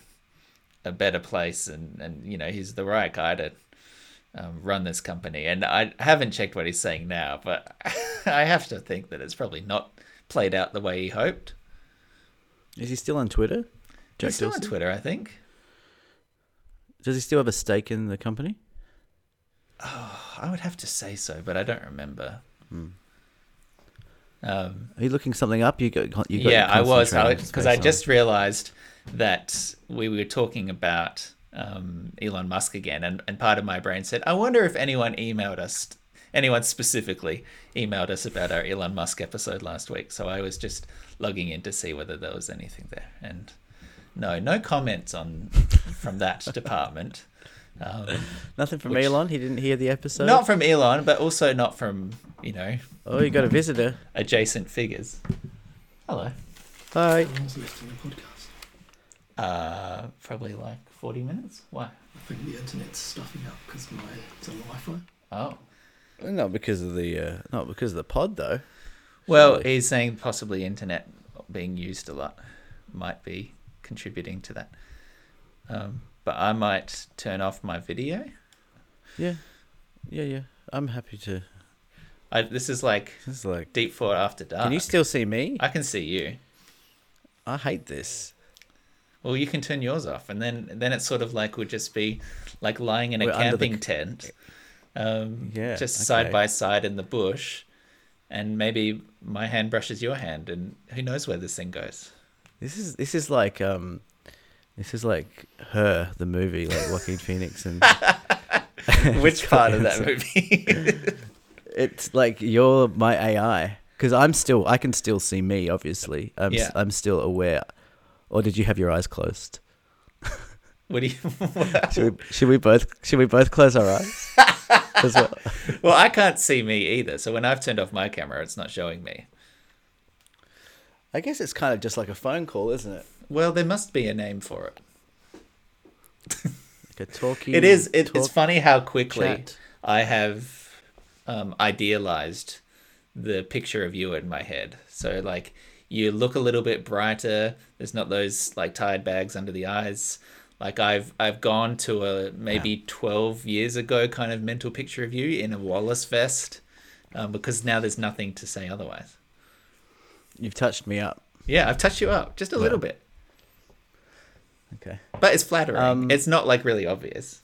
a better place, and, and you know, he's the right guy to um, run this company. And I haven't checked what he's saying now, but I have to think that it's probably not played out the way he hoped. Is he still on Twitter? Jack he's still on Twitter, I think. Does he still have a stake in the company? I would have to say so, but I don't remember. Um, Are you looking something up? You got you got yeah, I was because I on- just realized that we were talking about um, Elon Musk again, and, and part of my brain said, I wonder if anyone emailed us, anyone specifically emailed us about our Elon Musk episode last week. So I was just logging in to see whether there was anything there, and no, no comments on from that department. Um, nothing from which- Elon. He didn't hear the episode. not from Elon, but also not from you know Oh, you got a visitor. adjacent figures. Hello. Hi. Who was listening to the podcast? Uh, probably like 40 minutes. Why? I think the internet's stuffing up because my it's on Wi-Fi. Oh. Not because of the uh, not because of the pod though. Well, Surely. he's saying possibly internet being used a lot might be contributing to that. Um, but I might turn off my video. Yeah, yeah, yeah. I'm happy to. I, this is like This is like. deep thought after dark. Can you still see me? I can see you. I hate this. Well, you can turn yours off, and then then it sort of like we'd just be like lying in a We're under the camping tent, um, Yeah, just side by side in the bush, and maybe my hand brushes your hand, and who knows where this thing goes. This is this is like um, this is like her the movie like Joaquin Phoenix and. Which part of that movie? It's like you're my AI because I'm still I can still see me. Obviously, I'm Yeah. I'm still aware. Or did you have your eyes closed? what do you? Should we, should we both should we both close our eyes? As well? well, I can't see me either. So when I've turned off my camera, it's not showing me. I guess it's kind of just like a phone call, isn't it? Well, there must be a name for it. Like a talkie. It is. It, it's funny how quickly chat. I have um, idealized the picture of you in my head. So like you look a little bit brighter. There's not those like tired bags under the eyes. Like I've I've gone to a maybe 12 years ago kind of mental picture of you in a Wallace vest um, because now there's nothing to say otherwise. You've touched me up. Yeah, I've touched you up just a little bit, Okay. but it's flattering. Um, it's not like really obvious.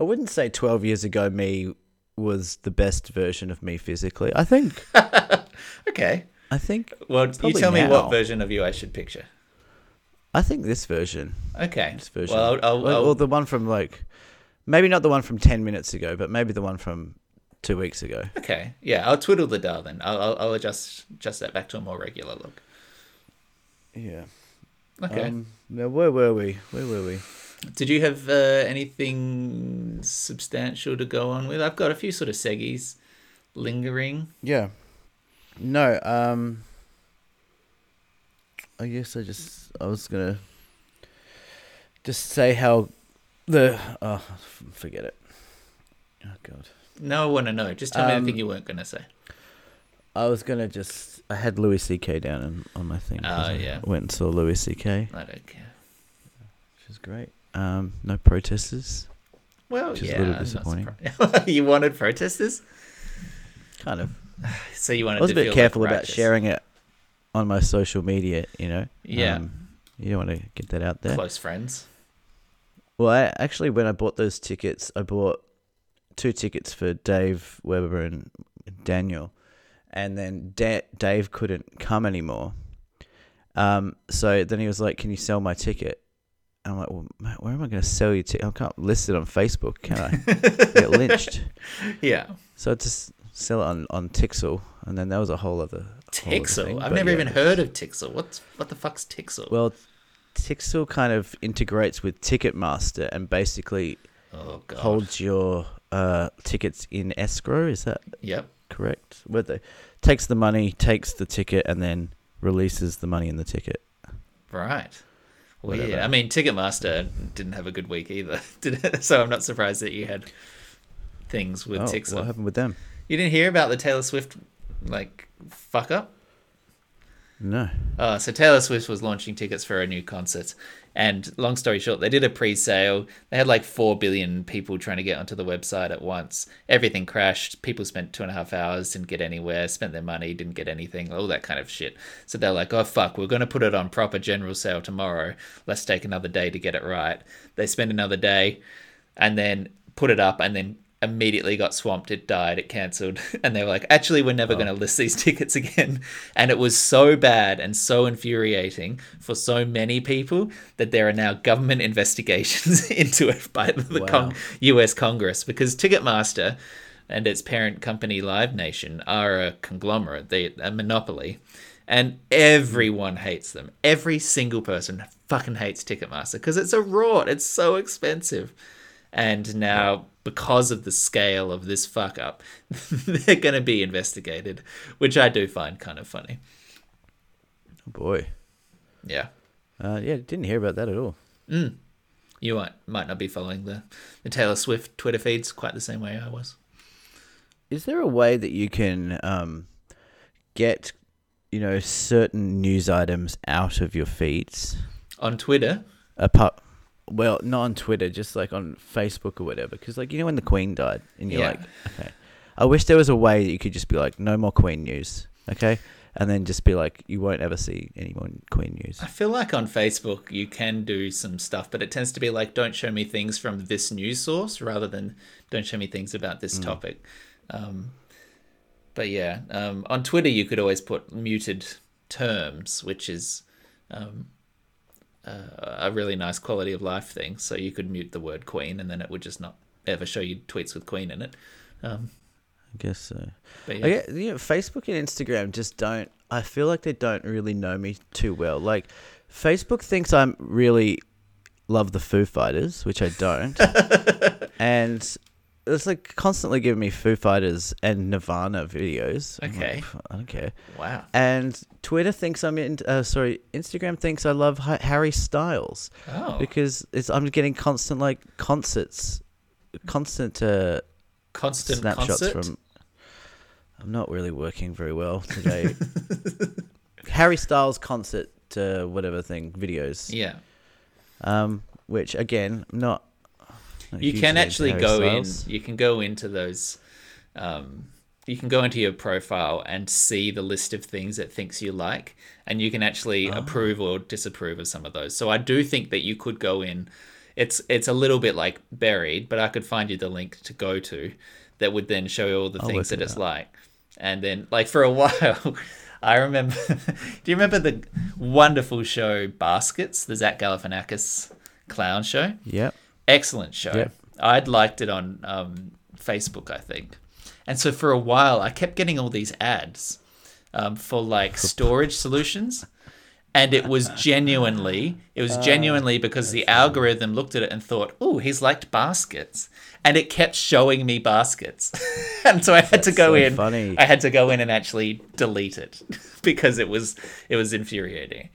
I wouldn't say 12 years ago me was the best version of me physically. I think. Okay. I think. Well, you tell me what version of you I should picture. I think this version. Okay. This version. Well, I'll, I'll, or, I'll- or the one from like, maybe not the one from 10 minutes ago, but maybe the one from two weeks ago. okay. Yeah, I'll twiddle the dial then. I'll, I'll, I'll adjust adjust that back to a more regular look. Yeah. Okay. Um, now, where were we? Where were we? Did you have uh, anything substantial to go on with? I've got a few sort of seggies lingering. Yeah. No, um I guess I just I was gonna just say how the oh forget it. Oh god. No, I want to know. Just tell me Um, anything you weren't going to say. I was gonna just I had Louis C K down on, on my thing. Oh, I yeah. Went and saw Louis C K, I don't care. which is great. Um no protesters. Well, Which is a yeah. little disappointing. you wanted protesters, Kind of. so you wanted. I was a bit careful like about sharing it on my social media, you know. Yeah. Um, you don't want to get that out there. Close friends. Well, I actually, when I bought those tickets, I bought two tickets for Dave Weber and Daniel, and then da- Dave couldn't come anymore. Um, so then he was like, "Can you sell my ticket?" And I'm like, "Well, mate, where am I going to sell your ticket? I can't list it on Facebook, can I? get lynched." Yeah. So I just sell it on on Tixel, and then that was a whole other whole other Tixel. thing, I've never yeah. even heard of Tixel. What's what the fuck's Tixel? Well, Tixel kind of integrates with Ticketmaster and basically oh holds your uh, tickets in escrow. Is that Yep. correct? Where they takes the money, takes the ticket, and then releases the money in the ticket. Right. Weird. Whatever. I mean, Ticketmaster didn't have a good week either, did it? So I'm not surprised that you had things with oh, Tixel. what happened with them? You didn't hear about the Taylor Swift like fuck up? No. Uh, so Taylor Swift was launching tickets for a new concert, and long story short, they did a pre-sale. They had like four billion people trying to get onto the website at once. Everything crashed. People spent two and a half hours, didn't get anywhere. Spent their money, didn't get anything. All that kind of shit. So they're like, "Oh fuck, we're gonna put it on proper general sale tomorrow. Let's take another day to get it right." They spend another day, and then put it up, and then immediately got swamped. It died. It cancelled. And they were like, actually, we're never oh. going to list these tickets again. And it was so bad and so infuriating for so many people that there are now government investigations into it by the Wow. Cong- US Congress because Ticketmaster and its parent company Live Nation are a conglomerate, they a monopoly. And everyone hates them. Every single person fucking hates Ticketmaster because it's a rot. It's so expensive. And now, because of the scale of this fuck up, they're going to be investigated, which I do find kind of funny. Oh boy. Yeah. Uh, yeah, didn't hear about that at all. You might might not be following the, the Taylor Swift Twitter feeds quite the same way I was. Is there a way that you can um, get, you know, certain news items out of your feeds? On Twitter, Apart, well, not on Twitter, just like on Facebook or whatever. Because, like, you know, when the Queen died, and you're Yeah. like, okay, I wish there was a way that you could just be like, no more Queen news, okay, and then just be like, you won't ever see any more Queen news. I feel like on Facebook you can do some stuff, but it tends to be like, don't show me things from this news source rather than don't show me things about this topic. Um, but yeah, um, on Twitter you could always put muted terms, which is um, uh, a really nice quality of life thing. So you could mute the word queen and then it would just not ever show you tweets with queen in it. Um, I guess so. but yeah. I get, you know, Facebook and Instagram just don't. I feel like they don't really know me too well. Like, Facebook thinks I'm really love the Foo Fighters, which I don't, and it's like constantly giving me Foo Fighters and Nirvana videos. I'm like, Okay. "Pff, I don't care. Wow. And Twitter thinks I'm in. Uh, sorry, Instagram thinks I love Ha- Harry Styles Oh, because it's I'm getting constant like concerts, constant. Uh, constant snapshots concert. from. I'm not really working very well today. Harry Styles concert, uh, whatever thing, videos. Yeah. Um, which again, I'm not. You can actually go Styles. in you can go into those um, you can go into your profile and see the list of things it thinks you like and you can actually Ah. approve or disapprove of some of those so i do think that you could go in it's it's a little bit like buried but i could find you the link to go to that would then show you all the I'll things that it's like and then like for a while i remember do you remember the wonderful show baskets the zach galifianakis clown show Yep. Excellent show. Yep. I'd liked it on um, Facebook, I think. And so for a while, I kept getting all these ads um, for like storage solutions. And it was genuinely, it was genuinely because the algorithm looked at it and thought, oh, he's liked baskets. And it kept showing me baskets. and so I had to go so in. funny. I had to go in and actually delete it because it was it was infuriating.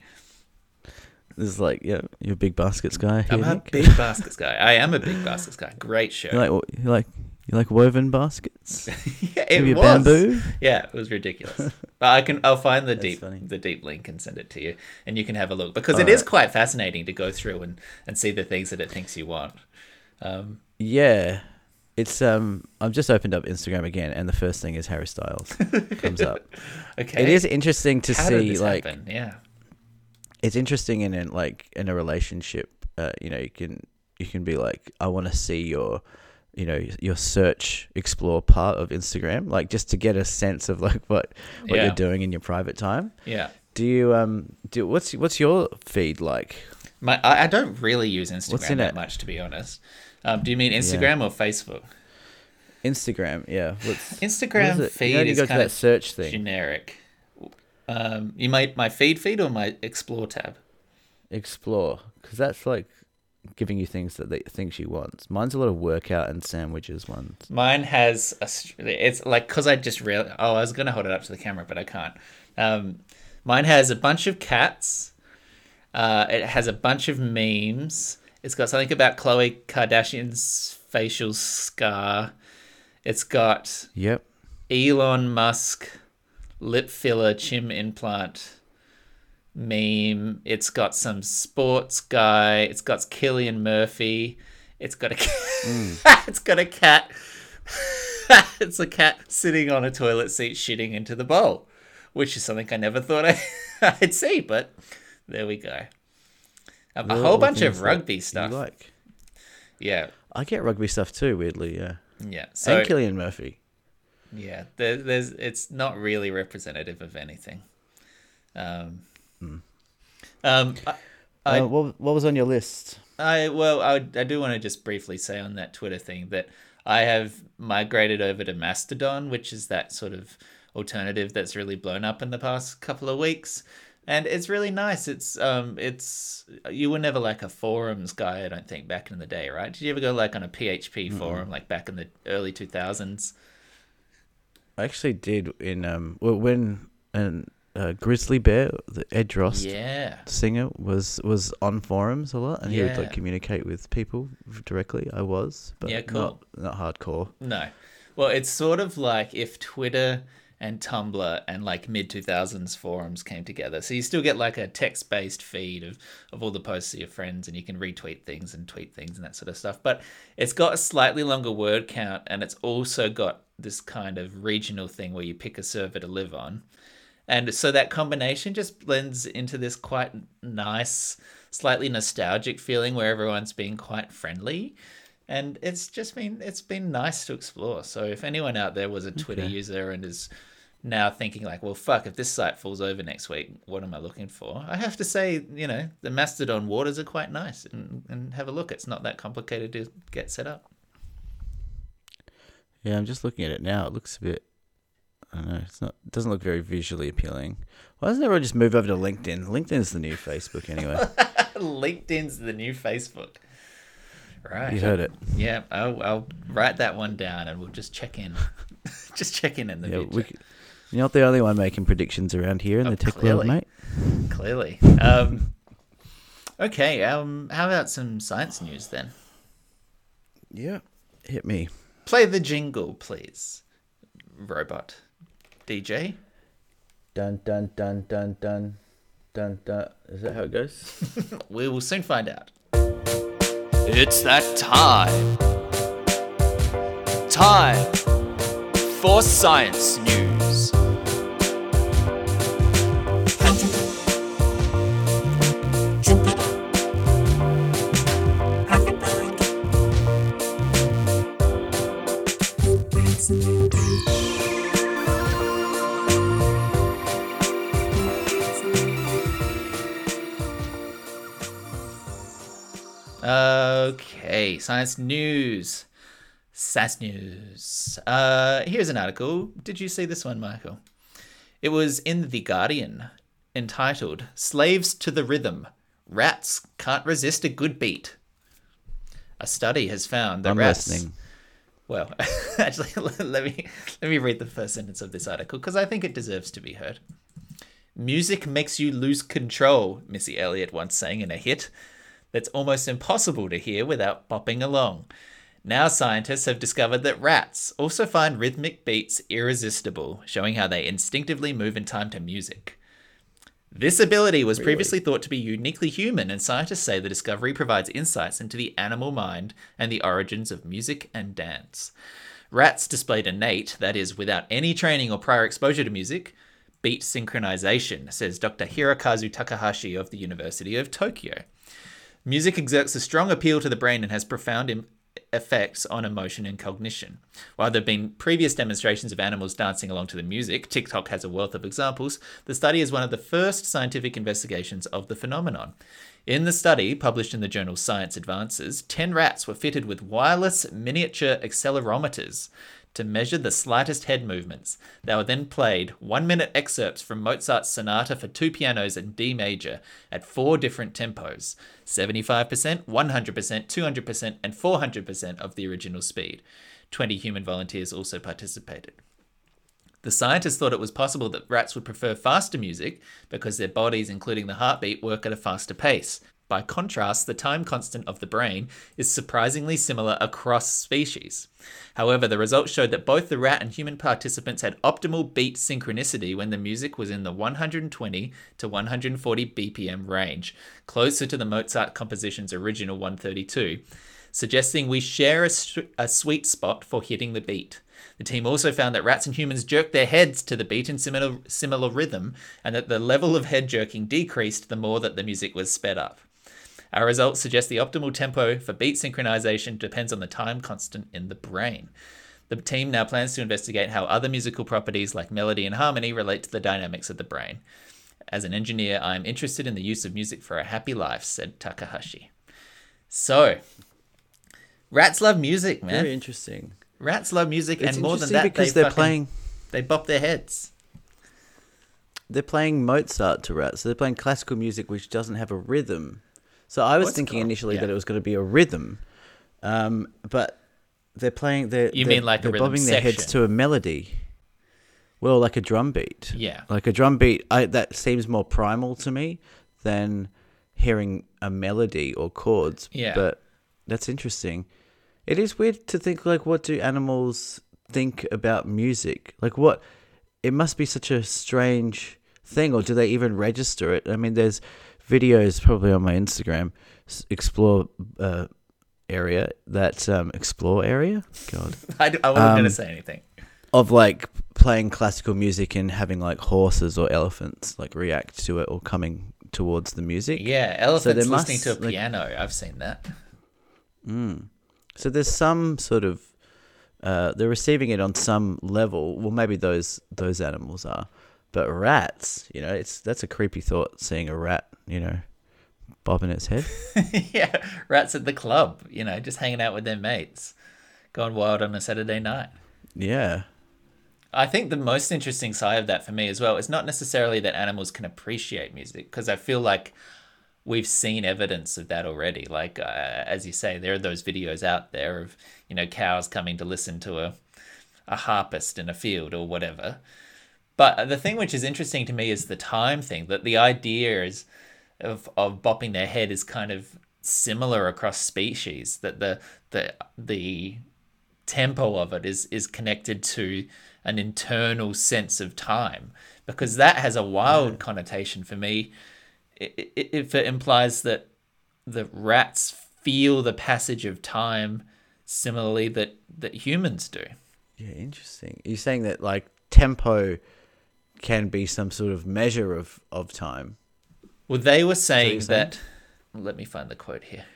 This is like, yeah, you're a big baskets guy. I'm here, a Nick? big baskets guy. I am a big baskets guy. Great show. You like, you like, you like woven baskets? Yeah, it Maybe was. bamboo? Yeah, it was ridiculous. but I can I'll find the deep funny. the deep link and send it to you, and you can have a look because it is quite fascinating to go through and and see the things that it thinks you want. Um, Yeah. It's um. I've just opened up Instagram again, and the first thing is Harry Styles comes up. okay, It is interesting to How see, like, happen? Yeah, it's interesting in, in like in a relationship uh, you know you can you can be like i want to see your you know your search explore part of instagram like just to get a sense of like what what Yeah. you're doing in your private time yeah. do you um do what's what's your feed like My I, I don't really use Instagram in that it? much, to be honest. Um, do you mean Instagram or Facebook? instagram yeah what's Instagram what feed you know, you is kind that of search thing generic. Um, you might my feed feed or my explore tab. explore because that's like giving you things that they think you want mine's a lot of workout and sandwiches ones Mine has a. It's like because I just real. Oh, I was gonna hold it up to the camera, but I can't. Um, mine has a bunch of cats. Uh, it has a bunch of memes. It's got something about Khloe Kardashian's facial scar. It's got yep Elon Musk lip filler chin implant meme. It's got some sports guy. It's got Cillian Murphy. It's got a it's got a cat. it's a cat sitting on a toilet seat shitting into the bowl, which is something I never thought I, I'd see, but there we go. Um, a whole bunch of rugby you stuff. like Yeah, i get rugby stuff too weirdly yeah yeah. So and Cillian Murphy. Yeah, there, there's it's not really representative of anything. Um, um, I, I, uh, what, what was on your list? I well, I, I do want to just briefly say on that Twitter thing that I have migrated over to Mastodon, which is that sort of alternative that's really blown up in the past couple of weeks, and it's really nice. It's um, it's you were never like a forums guy, I don't think, back in the day, right? Did you ever go like on a PHP forum like back in the early two thousands? I actually did in um well, when and uh, Grizzly Bear, the Ed Droste Yeah. singer, was was on forums a lot, and he would like communicate with people directly. I was, but Yeah, cool. not, not hardcore. No. Well, it's sort of like if Twitter and Tumblr and like mid 2000s forums came together. So you still get like a text based feed of, of all the posts of your friends and you can retweet things and tweet things and that sort of stuff. But it's got a slightly longer word count and it's also got this kind of regional thing where you pick a server to live on. And so that combination just blends into this quite nice, slightly nostalgic feeling where everyone's being quite friendly. And it's just been it's been nice to explore. So if anyone out there was a Twitter Okay. user and is now thinking like, well, fuck, if this site falls over next week, what am I looking for? I have to say, you know, the Mastodon waters are quite nice, and, and have a look. It's not that complicated to get set up. Yeah, I'm just looking at it now. It looks a bit. I don't know. It's not. It doesn't look very visually appealing. Why doesn't everyone just move over to LinkedIn? LinkedIn's the new Facebook anyway. LinkedIn's the new Facebook. Right. you heard it. Yeah, I'll, I'll write that one down, and we'll just check in. just check in in the Yeah, future. we, you're not the only one making predictions around here in Oh, the tech clearly. world, mate. Clearly. Um, okay. Um, how about some science news then? Yeah, hit me. Play the jingle, please, robot DJ. Dun dun dun dun dun dun dun. Is that how it goes? We will soon find out. It's that time. Time for science news. Science news. Science news. Uh, here's an article. Did you see this one, Michael? It was in The Guardian, entitled Slaves to the Rhythm Rats Can't Resist a Good Beat. A study has found that I'm rats. listening. Well, actually, let me let me read the first sentence of this article because I think it deserves to be heard. Music makes you lose control, Missy Elliott once sang in a hit that's almost impossible to hear without bopping along. Now, scientists have discovered that rats also find rhythmic beats irresistible, showing how they instinctively move in time to music. This ability was previously thought to be uniquely human, and scientists say the discovery provides insights into the animal mind and the origins of music and dance. Rats displayed innate, that is, without any training or prior exposure to music, beat synchronization, says Dr. Hirokazu Takahashi of the University of Tokyo. Music exerts a strong appeal to the brain and has profound Im- effects on emotion and cognition. While there have been previous demonstrations of animals dancing along to the music, TikTok has a wealth of examples, the study is one of the first scientific investigations of the phenomenon. In the study, published in the journal Science Advances, 10 rats were fitted with wireless miniature accelerometers to measure the slightest head movements. They were then played one minute excerpts from Mozart's Sonata for two pianos in D major at four different tempos 75%, 100%, 200%, and 400% of the original speed. 20 human volunteers also participated. The scientists thought it was possible that rats would prefer faster music because their bodies, including the heartbeat, work at a faster pace. By contrast, the time constant of the brain is surprisingly similar across species. However, the results showed that both the rat and human participants had optimal beat synchronicity when the music was in the 120 to 140 BPM range, closer to the Mozart composition's original 132, suggesting we share a sweet spot for hitting the beat. The team also found that rats and humans jerked their heads to the beat in similar, similar rhythm, and that the level of head jerking decreased the more that the music was sped up. Our results suggest the optimal tempo for beat synchronization depends on the time constant in the brain. The team now plans to investigate how other musical properties like melody and harmony relate to the dynamics of the brain. As an engineer, I am interested in the use of music for a happy life, said Takahashi. So, rats love music, man. Very interesting. Rats love music, It's and more than that, because they they're fucking- playing They bop their heads. they're playing Mozart to rats. So they're playing classical music which doesn't have a rhythm. So I was What's thinking initially Yeah. that it was going to be a rhythm, um, but they're playing. They're, You they're- mean like they're bobbing their heads to a melody. Well, like a drum beat. Yeah. Like a drum beat, I, that seems more primal to me than hearing a melody or chords. Yeah. But that's interesting. It is weird to think like, what do animals think about music? Like, what? It must be such a strange thing, or do they even register it? I mean, there's videos probably on my Instagram, explore uh, area that um, explore area. God I, I wasn't going Um, to say anything. of like playing classical music and having like horses or elephants like react to it or coming towards the music. Yeah, elephants listening must, to a like- piano. I've seen that. Mm. So there's some sort of uh, they're receiving it on some level. Well, maybe those those animals are, but rats, you know, it's that's a creepy thought. Seeing a rat, you know, bobbing its head. yeah, rats at the club, you know, just hanging out with their mates, going wild on a Saturday night. yeah, I think the most interesting side of that for me as well is not necessarily that animals can appreciate music, because I feel like we've seen evidence of that already. Like, uh, as you say, there are those videos out there of, you know, cows coming to listen to a, a harpist in a field or whatever. But the thing which is interesting to me is the time thing, that the idea is of, of bopping their head is kind of similar across species, that the, the, the tempo of it is is connected to an internal sense of time. Because that has a wild connotation for me. If it implies that the rats feel the passage of time similarly that that humans do. Yeah, interesting. You're saying that like tempo can be some sort of measure of of time. well they were saying that let me find the quote here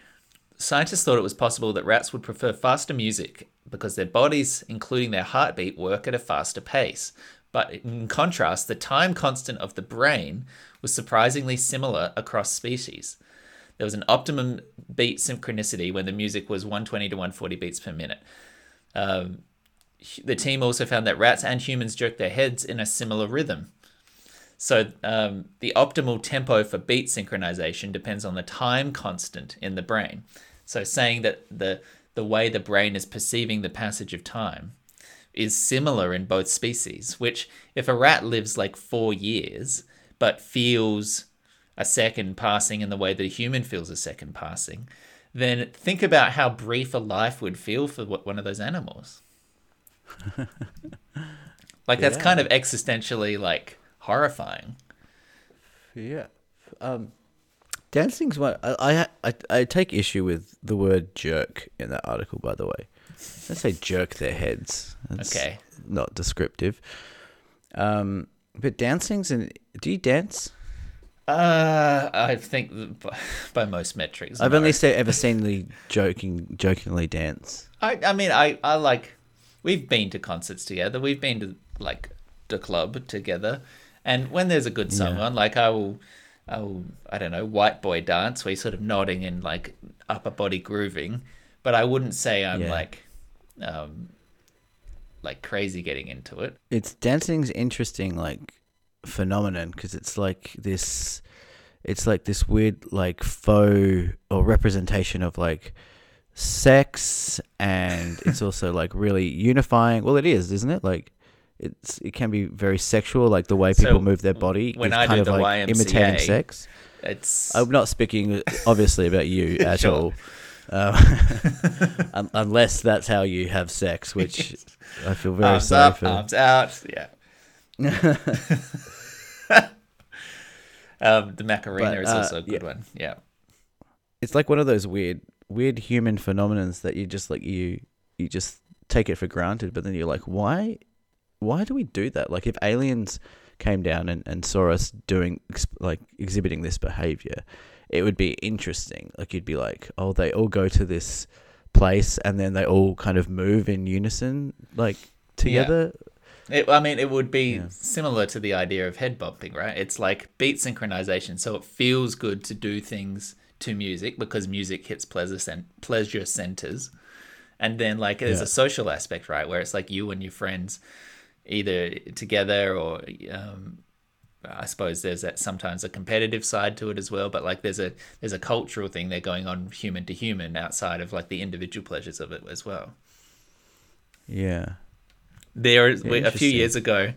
Scientists thought it was possible that rats would prefer faster music because their bodies, including their heartbeat, work at a faster pace. But in contrast, the time constant of the brain was surprisingly similar across species. There was an optimum beat synchronicity when the music was 120 to 140 beats per minute. Um, the team also found that rats and humans jerk their heads in a similar rhythm. So um, the optimal tempo for beat synchronization depends on the time constant in the brain. So saying that the the way the brain is perceiving the passage of time is similar in both species. Which if a rat lives like four years but feels a second passing in the way that a human feels a second passing, then think about how brief a life would feel for one of those animals. like that's Yeah. kind of existentially like horrifying. Yeah. Um, dancing's one. I, I I I take issue with the word jerk in that article. By the way, let's say jerk their heads. That's Okay. Not descriptive. Um, but dancing's an. Do you dance? Uh, I think by, by most metrics, I've no. only ever seen the joking jokingly dance. I, I mean, I, I like. We've been to concerts together. We've been to like the club together, and when there's a good song Yeah. on, like I will, I will, I don't know, white boy dance, where you're sort of nodding and like upper body grooving, but I wouldn't say I'm Yeah. like, um, like crazy getting into it. It's dancing's interesting like phenomenon because it's like this. It's like this weird like faux or representation of like sex and it's also like really unifying well it is isn't it like it's it can be very sexual like the way So, people move their body when is I kind do of the like imitating YMCA, sex It's i'm not speaking obviously about you at Sure. all um, unless that's how you have sex which i feel very arms sorry up, for arms out. Yeah. um, the Macarena But, is uh, also a good yeah. one. Yeah. it's like one of those weird weird human phenomenons that you just like you you just take it for granted but then you're like why why do we do that like if aliens came down and, and saw us doing like exhibiting this behavior it would be interesting like you'd be like oh they all go to this place and then they all kind of move in unison like together It, I mean, it would be Yeah. similar to the idea of head bumping, right? It's like beat synchronization, so it feels good to do things to music because music hits pleasure cen- pleasure centers, and then like there's Yeah. a social aspect, right, where it's like you and your friends either together or um, I suppose there's that sometimes a competitive side to it as well, but like there's a there's a cultural thing there going on human to human outside of like the individual pleasures of it as well. yeah there we- a few years ago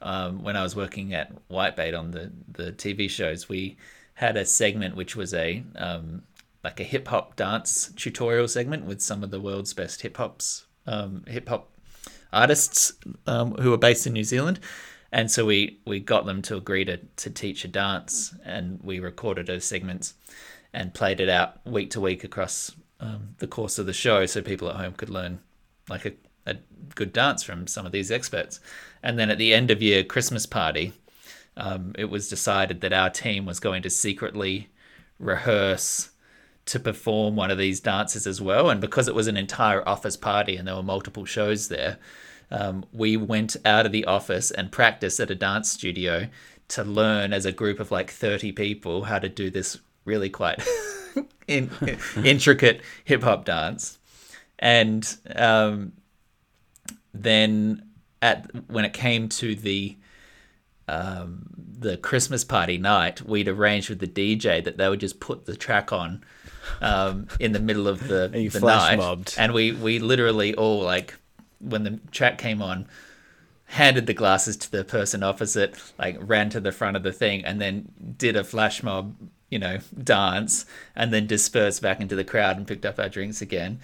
um, when I was working at Whitebait on the the TV shows, we had a segment which was a um, like a hip hop dance tutorial segment with some of the world's best hip hops um, hip hop artists um, who were based in New Zealand. And so we, we got them to agree to, to teach a dance, and we recorded those segments and played it out week to week across um, the course of the show, so people at home could learn like a, a good dance from some of these experts. And then at the end of year Christmas party, um, it was decided that our team was going to secretly rehearse to perform one of these dances as well. And because it was an entire office party and there were multiple shows there, um, we went out of the office and practiced at a dance studio to learn as a group of like 30 people how to do this really quite in, intricate hip hop dance. And um, then at when it came to the um, the Christmas party night, we'd arranged with the DJ that they would just put the track on um, in the middle of the, you the flash night, mobbed. and we we literally all like when the track came on, handed the glasses to the person opposite, like ran to the front of the thing, and then did a flash mob, you know, dance, and then dispersed back into the crowd and picked up our drinks again,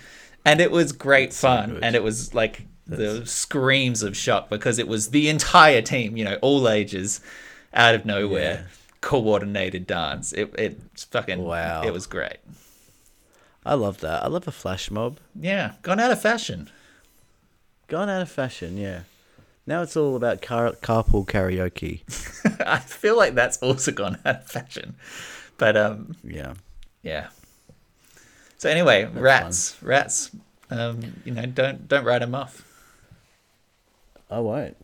and it was great fun, good. and it was like the screams of shock because it was the entire team, you know, all ages, out of nowhere. Yeah. Coordinated dance. It it's fucking Wow. It was great. I love that. I love a flash mob. Yeah, gone out of fashion. Gone out of fashion, yeah. Now it's all about car- carpool karaoke. I feel like that's also gone out of fashion. But um, Yeah. yeah. So anyway, rats, rats. Um, you know, don't don't write them off. I won't.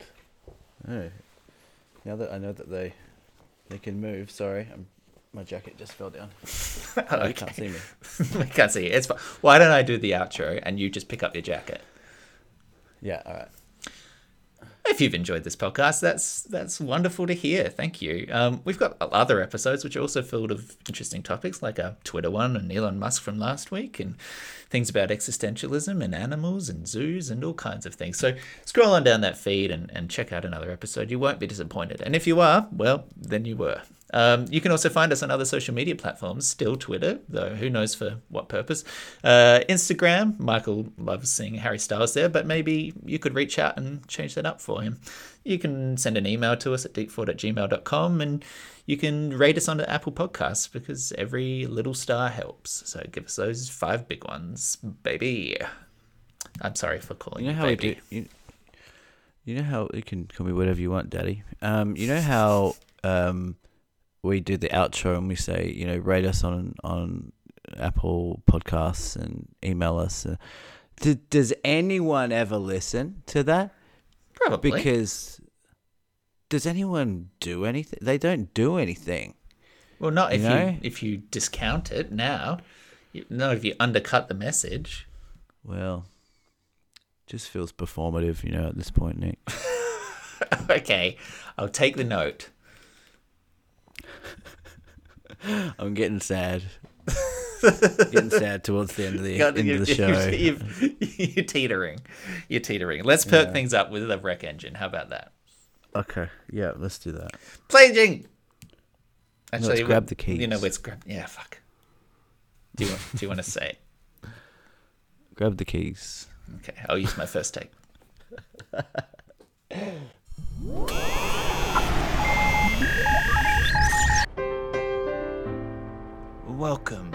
No. Now that I know that they they can move, sorry, I'm, my jacket just fell down. Oh, You can't see me. we can't see it. It's fine. Why don't I do the outro and you just pick up your jacket? Yeah, all right. If you've enjoyed this podcast, that's that's wonderful to hear. Thank you. Um, we've got other episodes which are also filled of interesting topics, like a Twitter one and Elon Musk from last week, and things about existentialism and animals and zoos and all kinds of things. So scroll on down that feed and, and check out another episode. You won't be disappointed. And if you are, well, then you were. Um, you can also find us on other social media platforms, still Twitter, though who knows for what purpose. Uh, Instagram, Michael loves seeing Harry Styles there, but maybe you could reach out and change that up for him. You can send an email to us at deepford at gmail.com and you can rate us on the Apple Podcasts because every little star helps. So give us those five big ones, baby. I'm sorry for calling You know how we baby. do. You, you know how you can call me whatever you want, Daddy. Um, you know how um, we do the outro and we say, you know, rate us on on Apple Podcasts and email us. Uh, d- does anyone ever listen to that? Probably. Because does anyone do anything? They don't do anything. Well, not if You you, if you discount it now. Not if you undercut the message. Well, just feels performative, you know, at this point, Nick. okay, I'll take the note. I'm getting sad. getting sad towards the end of the God, end of the show. you- You're teetering. You're teetering. Let's perk Yeah. things up with the wreck engine. How about that? Okay, yeah, let's do that. Play jing. Actually, grab we- the You know, keys. let's grab. Yeah, fuck. Do you want, do you want to say it? Grab the keys. Okay, I'll use my first take. Welcome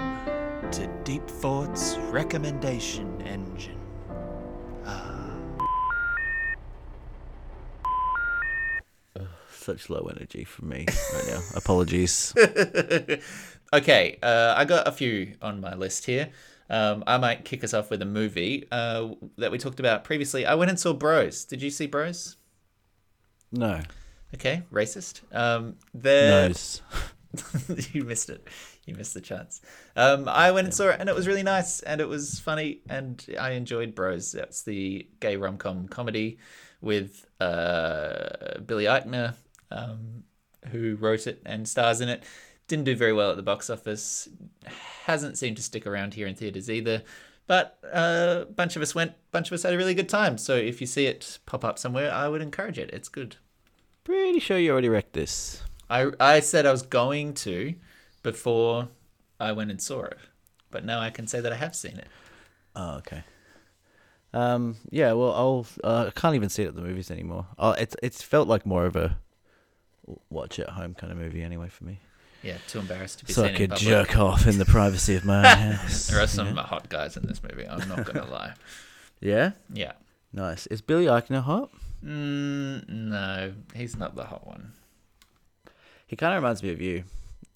to Deep Thoughts Recommendation Engine. Such low energy from me right now. Apologies. Okay, uh, I got a few on my list here. Um, I might kick us off with a movie uh, that we talked about previously. I went and saw Bros. Did you see Bros? No, Okay, racist. Um, there, nose. you missed it. You missed the chance. Um, I went and saw it, and it was really nice, and it was funny, and I enjoyed Bros. That's the gay rom com comedy with uh, Billy Eichner, um, who wrote it and stars in it. Didn't do very well at the box office. Hasn't seemed to stick around here in theaters either. But uh, a bunch of us went. bunch of us had a really good time. So if you see it pop up somewhere, I would encourage it. It's good. Pretty sure you already wrecked this. I I said I was going to before I went and saw it, but now I can say that I have seen it. Oh, okay. Um, yeah, well, I'll. Uh, I can't even see it at the movies anymore. Oh, it's it's felt like more of a watch at home kind of movie anyway for me. Yeah, too embarrassed to be So seen I could jerk off in the privacy of my own house. There are you some know? hot guys in this movie. I'm not gonna lie. Yeah, Yeah. nice. Is Billy Eichner hot? Mm, no, he's not the hot one. He kind of reminds me of you.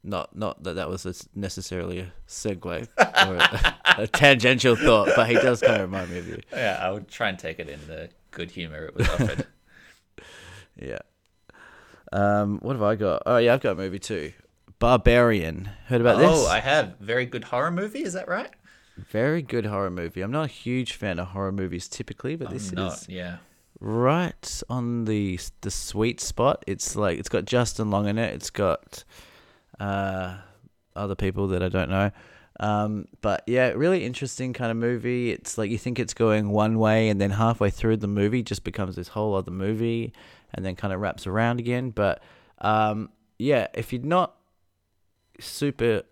Not not that that was a necessarily a segue or a, a tangential thought, but he does kind of remind me of you. Yeah, I would try and take it in the good humor it was offered. Yeah. Um, what have I got? Oh yeah, I've got a movie too. Barbarian. Heard about this? oh, I have. Very good horror movie. Is that right? Very good horror movie. I'm not a huge fan of horror movies typically, but this I'm not. is Yeah. right on the the sweet spot. It's like it's got Justin Long in it. It's got uh, other people that I don't know. Um, but yeah, really interesting kind of movie. It's like you think it's going one way, and then halfway through the movie, just becomes this whole other movie, and then kind of wraps around again. But um, yeah, if you're not super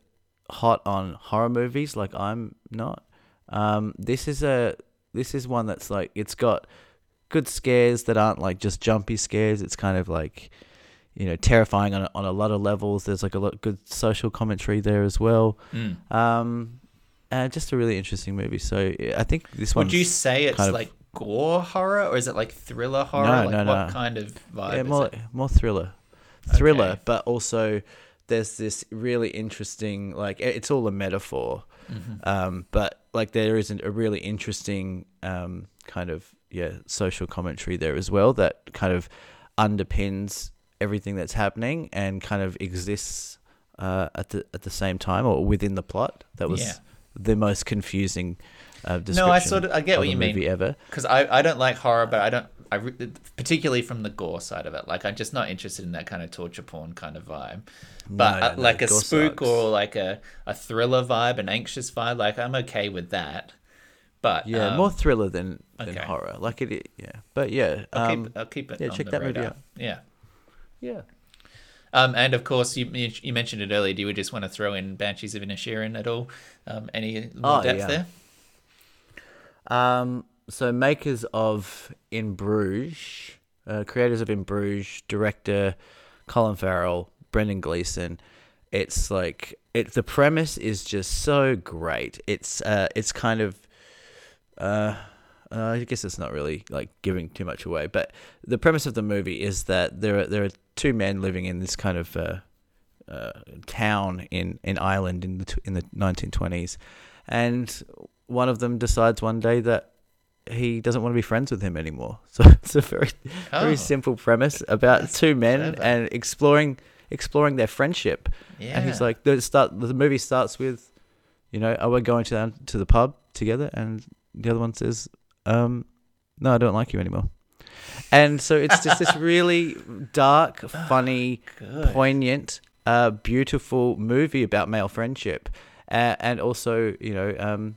hot on horror movies like I'm not, um, this is a this is one that's like it's got good scares that aren't like just jumpy scares. It's kind of like you know terrifying on a, on a lot of levels. There's like a lot good social commentary there as well. Mm. Um, and just a really interesting movie. So I think this one. Would you say it's kind of- like gore horror or is it like thriller horror? No, like no, what no. kind of vibe yeah is more it? more thriller, thriller, Okay. but also there's this really interesting like it's all a metaphor. Mm-hmm. Um, but like there isn't a really interesting um, kind of yeah social commentary there as well that kind of underpins everything that's happening and kind of exists uh, at the at the same time or within the plot. That was Yeah. the most confusing uh, description. No, I sort of I get of what you mean. ever. because I, I don't like horror, but I don't I re- particularly from the gore side of it. Like I'm just not interested in that kind of torture porn kind of vibe. But No, uh, no, like a spook sucks. or like a, a thriller vibe, an anxious vibe, like I'm okay with that. But Yeah, um, more thriller than, than okay. horror. Like it, yeah. But yeah, I'll, um, keep, I'll keep it. yeah, check that movie out. Yeah. Yeah. Um, and of course, you you mentioned it earlier. Do we just want to throw in Banshees of Inisherin at all? Um, any more Oh, depth yeah. there? Um, so makers of In Bruges, uh, creators of In Bruges, director Colin Farrell, Brendan Gleeson. It's like it. The premise is just so great. It's uh, it's kind of uh, uh, I guess it's not really like giving too much away, but the premise of the movie is that there are there are two men living in this kind of uh, uh, town in, in Ireland in the in the 1920s, and one of them decides one day that he doesn't want to be friends with him anymore. So it's a very Oh. very simple premise about That's two men clever. and exploring exploring their friendship. Yeah. And he's like, the start. The movie starts with, you know, are we going to the, to the pub together? And the other one says, um, no, I don't like you anymore. And so it's just this really dark, funny, Good. poignant, uh, beautiful movie about male friendship, uh, and also, you know, um,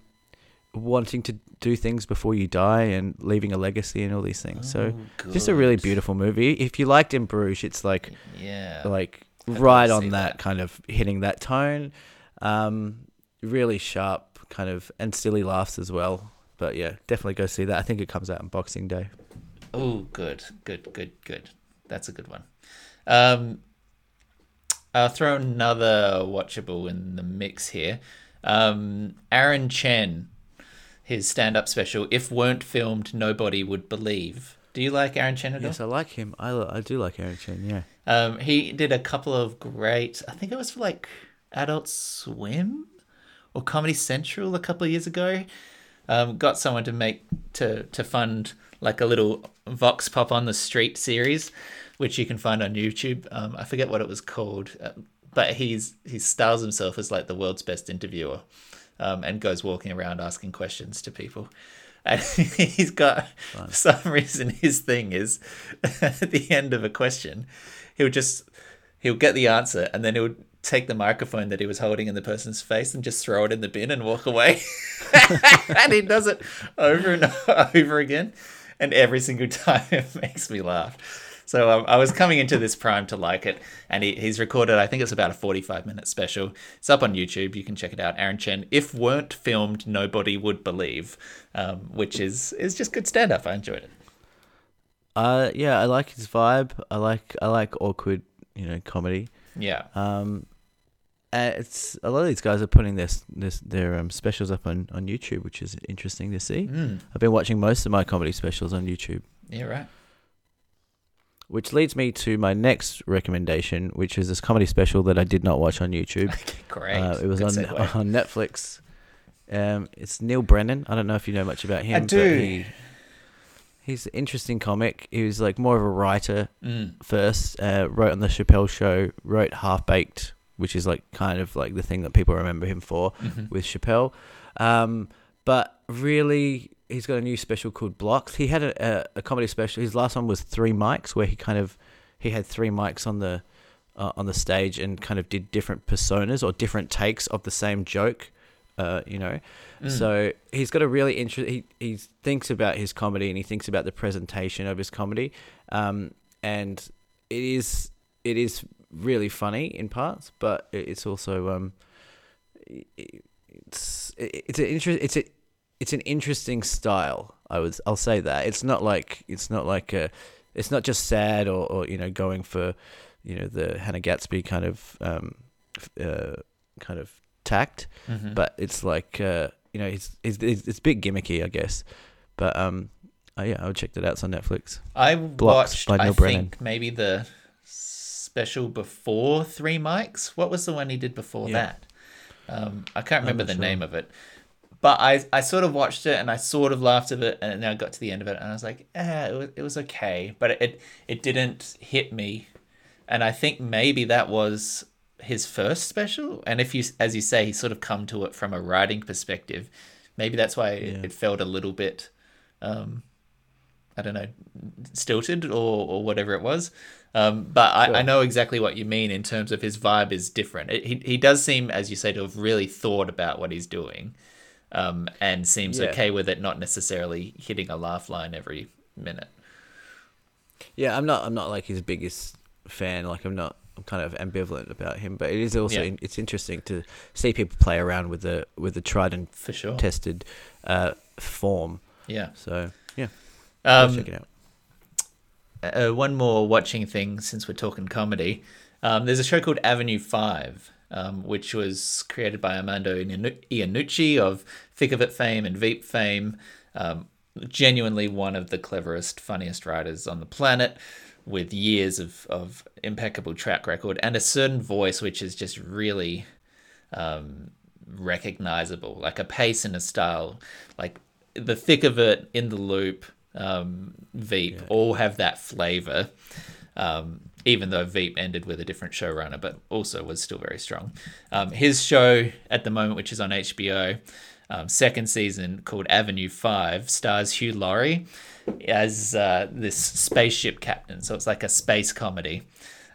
wanting to do things before you die and leaving a legacy and all these things. so Oh, just a really beautiful movie. If you liked In Bruges, it's like Yeah. like I'd right on that, that. kind of hitting that tone. Um, really sharp, kind of, and silly laughs as well. But yeah, definitely go see that. I think it comes out on Boxing Day. Oh, good, good, good, good. That's a good one. Um, I'll throw another watchable in the mix here. Um, Aaron Chen, his stand-up special, "If weren't filmed, nobody would believe." Do you like Aaron Chen at all? Yes, I like him. I, I do like Aaron Chen. Yeah. Um, he did a couple of great. I think it was for like Adult Swim or Comedy Central a couple of years ago. Um, got someone to make to to fund like a little Vox Pop on the Street series, which you can find on YouTube. Um, I forget what it was called, uh, but he's he styles himself as like the world's best interviewer, um, and goes walking around asking questions to people. And he's got for some reason his thing is at the end of a question, he'll just he'll get the answer and then he'll take the microphone that he was holding in the person's face and just throw it in the bin and walk away. and he does it over and over again. And every single time it makes me laugh. So um, I was coming into this prime to like it, and he, he's recorded. I think it's about a forty-five minute special. It's up on YouTube. You can check it out. Aaron Chen. If weren't filmed, nobody would believe, um, which is is just good stand up. I enjoyed it. Uh, yeah, I like his vibe. I like I like awkward, you know, comedy. Yeah. Um, uh, it's a lot of these guys are putting their this, their um, specials up on, on YouTube, which is interesting to see. Mm. I've been watching most of my comedy specials on YouTube, Yeah. Right. which leads me to my next recommendation, which is this comedy special that I did not watch on YouTube. Okay, great. Uh, it was Good on segue. on Netflix. Um, it's Neal Brennan. I don't know if you know much about him. I do. But he, he's an interesting comic. He was like more of a writer Mm. first. Uh, wrote on the Chappelle Show. Wrote Half Baked, which is like kind of like the thing that people remember him for Mhm. with Chappelle. Um, but really, he's got a new special called Blocks. He had a, a, a comedy special. His last one was Three Mics, where he kind of he had three mics on the uh, on the stage and kind of did different personas or different takes of the same joke. Uh, you know, Mm. so he's got a really interest. He he thinks about his comedy and he thinks about the presentation of his comedy, um, and it is it is really funny in parts, but it's also um, it's it's an interest it's a it's an interesting style. I was I'll say that it's not like it's not like a it's not just sad or, or you know going for you know the Hannah Gadsby kind of um, uh, kind of tact Mhm. but it's like uh, you know it's, it's it's it's a bit gimmicky, I guess. But um, oh yeah, I would check that out. It's on Netflix. I Blocks watched. I Brennan. think maybe the special before Three Mics. What was the one he did before Yeah. that? Um, I can't remember the sure. name of it. But I, I sort of watched it and I sort of laughed at it and then I got to the end of it and I was like, eh, it was, it was okay, but it it didn't hit me, and I think maybe that was his first special. And if you, as you say, he sort of come to it from a writing perspective, maybe that's why it, Yeah. it felt a little bit, um, I don't know, stilted or, or whatever it was. Um, but I, I know exactly what you mean in terms of his vibe is different. It, he, he does seem, as you say, to have really thought about what he's doing um, and seems Yeah. okay with it not necessarily hitting a laugh line every minute. Yeah, I'm not I'm not like his biggest fan. Like I'm not. I'm kind of ambivalent about him, but it is also Yeah. it's interesting to see people play around with the with the tried and For sure. tested uh, form. Yeah. So yeah, Um, check it out. Uh, one more watching thing since we're talking comedy. Um, there's a show called Avenue Five, um, which was created by Armando Iannu- Iannucci of Thick of It fame and Veep fame. Um, genuinely one of the cleverest, funniest writers on the planet, with years of, of impeccable track record and a certain voice which is just really um, recognizable, like a pace and a style, like the thick of it, in the loop, um, Veep, all have that flavor. Um, even though Veep ended with a different showrunner, but also was still very strong. Um, his show at the moment, which is on HBO, um, second season called Avenue Five, stars Hugh Laurie as uh, this spaceship captain. So it's like a space comedy.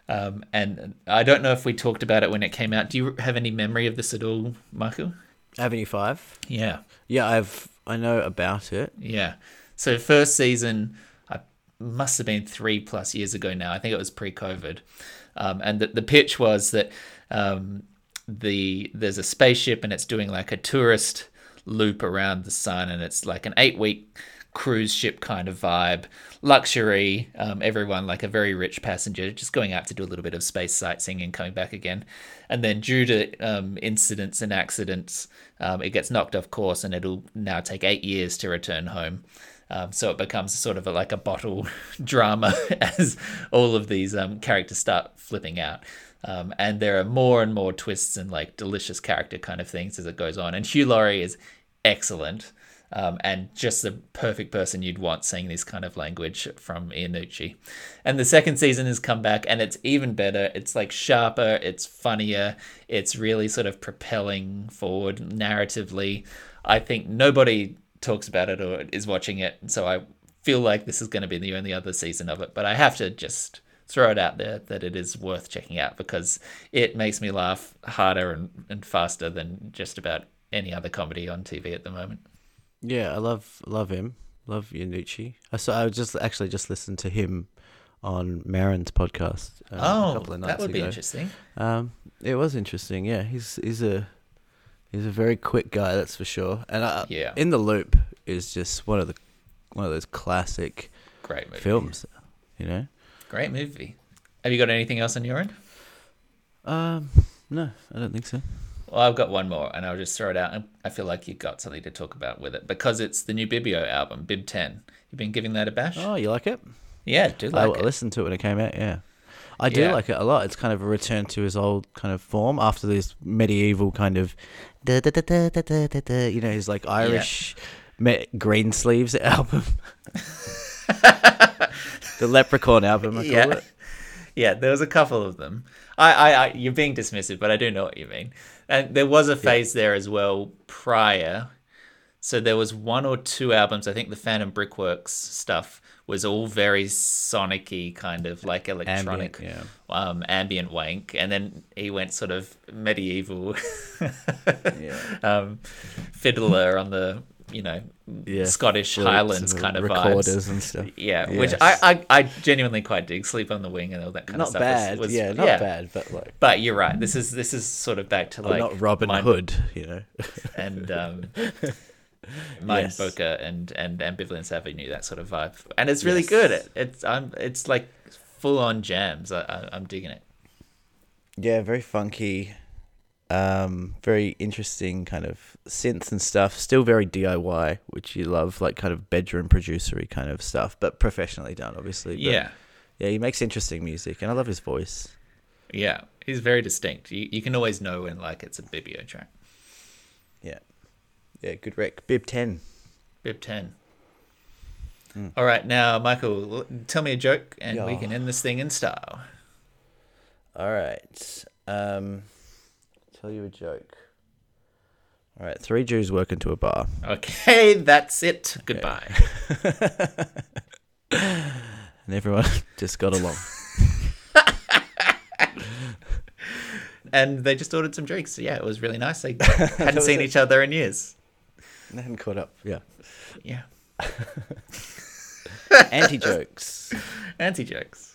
Um, and I don't know if we talked about it when it came out. Do you have any memory of this at all, Michael? Avenue Five. Yeah. Yeah, I've I know about it. Yeah. So first season, I must have been three plus years ago now. I think it was pre-COVID, um, and the, the pitch was that um, the there's a spaceship and it's doing like a tourist loop around the sun, and it's like an eight-week cruise ship kind of vibe, luxury. Um, everyone like a very rich passenger just going out to do a little bit of space sightseeing and coming back again, and then due to um, incidents and accidents, um, it gets knocked off course, and it'll now take eight years to return home. Um, so it becomes sort of a, like a bottle drama as all of these um, characters start flipping out. Um, and there are more and more twists and like delicious character kind of things as it goes on. And Hugh Laurie is excellent um, and just the perfect person you'd want saying this kind of language from Iannucci. And the second season has come back and it's even better. It's like sharper, it's funnier, it's really sort of propelling forward narratively. I think nobody talks about it or is watching it, so I feel like this is going to be the only other season of it. But I have to just throw it out there that it is worth checking out because it makes me laugh harder and, and faster than just about any other comedy on TV at the moment. Yeah, I love love him. Love Iannucci. I saw. I just actually just listened to him on Maron's podcast. um, a oh, couple of that would be interesting. Um, it was interesting. Yeah, he's he's a he's a very quick guy, that's for sure. And uh, Yeah. in the loop is just one of the one of those classic Great movie. films. You know. Great movie. Have you got anything else on your end? Um, no, I don't think so. Well, I've got one more, and I'll just throw it out. And I feel like you've got something to talk about with it because it's the new Bibio album, Bib Ten. You've been giving that a bash? Oh, you like it? yeah, do I like it. listened to it when it came out. Yeah, I do Yeah. like it a lot. It's kind of a return to his old kind of form after this medieval kind of, da, da, da, da, da, da, da, da, you know, his like Irish me- green sleeves album, the Leprechaun album. I call yeah, it. yeah. There was a couple of them. I, I, I, you're being dismissive, but I do know what you mean. And there was a phase there as well prior. So there was one or two albums. I think the Phantom Brickworks stuff was all very sonic-y, kind of like electronic, yeah. um, ambient wank. And then he went sort of medieval, Yeah. um, fiddler on the you know Yeah. Scottish Highlands and kind of recorders vibes. and stuff. Yeah, Yes. which I, I I genuinely quite dig. Sleep on the Wing and all that kind of Not stuff. bad. was- was- yeah, not bad, but like But you're right. This is this is sort of back to like not Robin Mind- Hood. You know. and um, Mind Yes. Bokeh and and Ambivalence Avenue, that sort of vibe. And it's really Yes. good. It, it's I'm it's like full on jams. I, I, I'm digging it. Yeah, very funky, um, very interesting kind of synths and stuff. Still very DIY, which you love, like kind of bedroom producery kind of stuff, but professionally done, obviously. But Yeah, yeah, he makes interesting music, and I love his voice. yeah. He's very distinct. You you can always know when like it's a Bibio track. Yeah, yeah, good rec. Bib ten. Bib ten. Hmm. All right, now Michael, tell me a joke, and we can end this thing in style. All right. Um, tell you a joke. All right, three Jews work into a bar. Okay, that's it. Goodbye. and everyone just got along. and they just ordered some drinks. Yeah, it was really nice. They hadn't seen each other in years. They hadn't caught up. Yeah. Yeah, Anti jokes. anti jokes.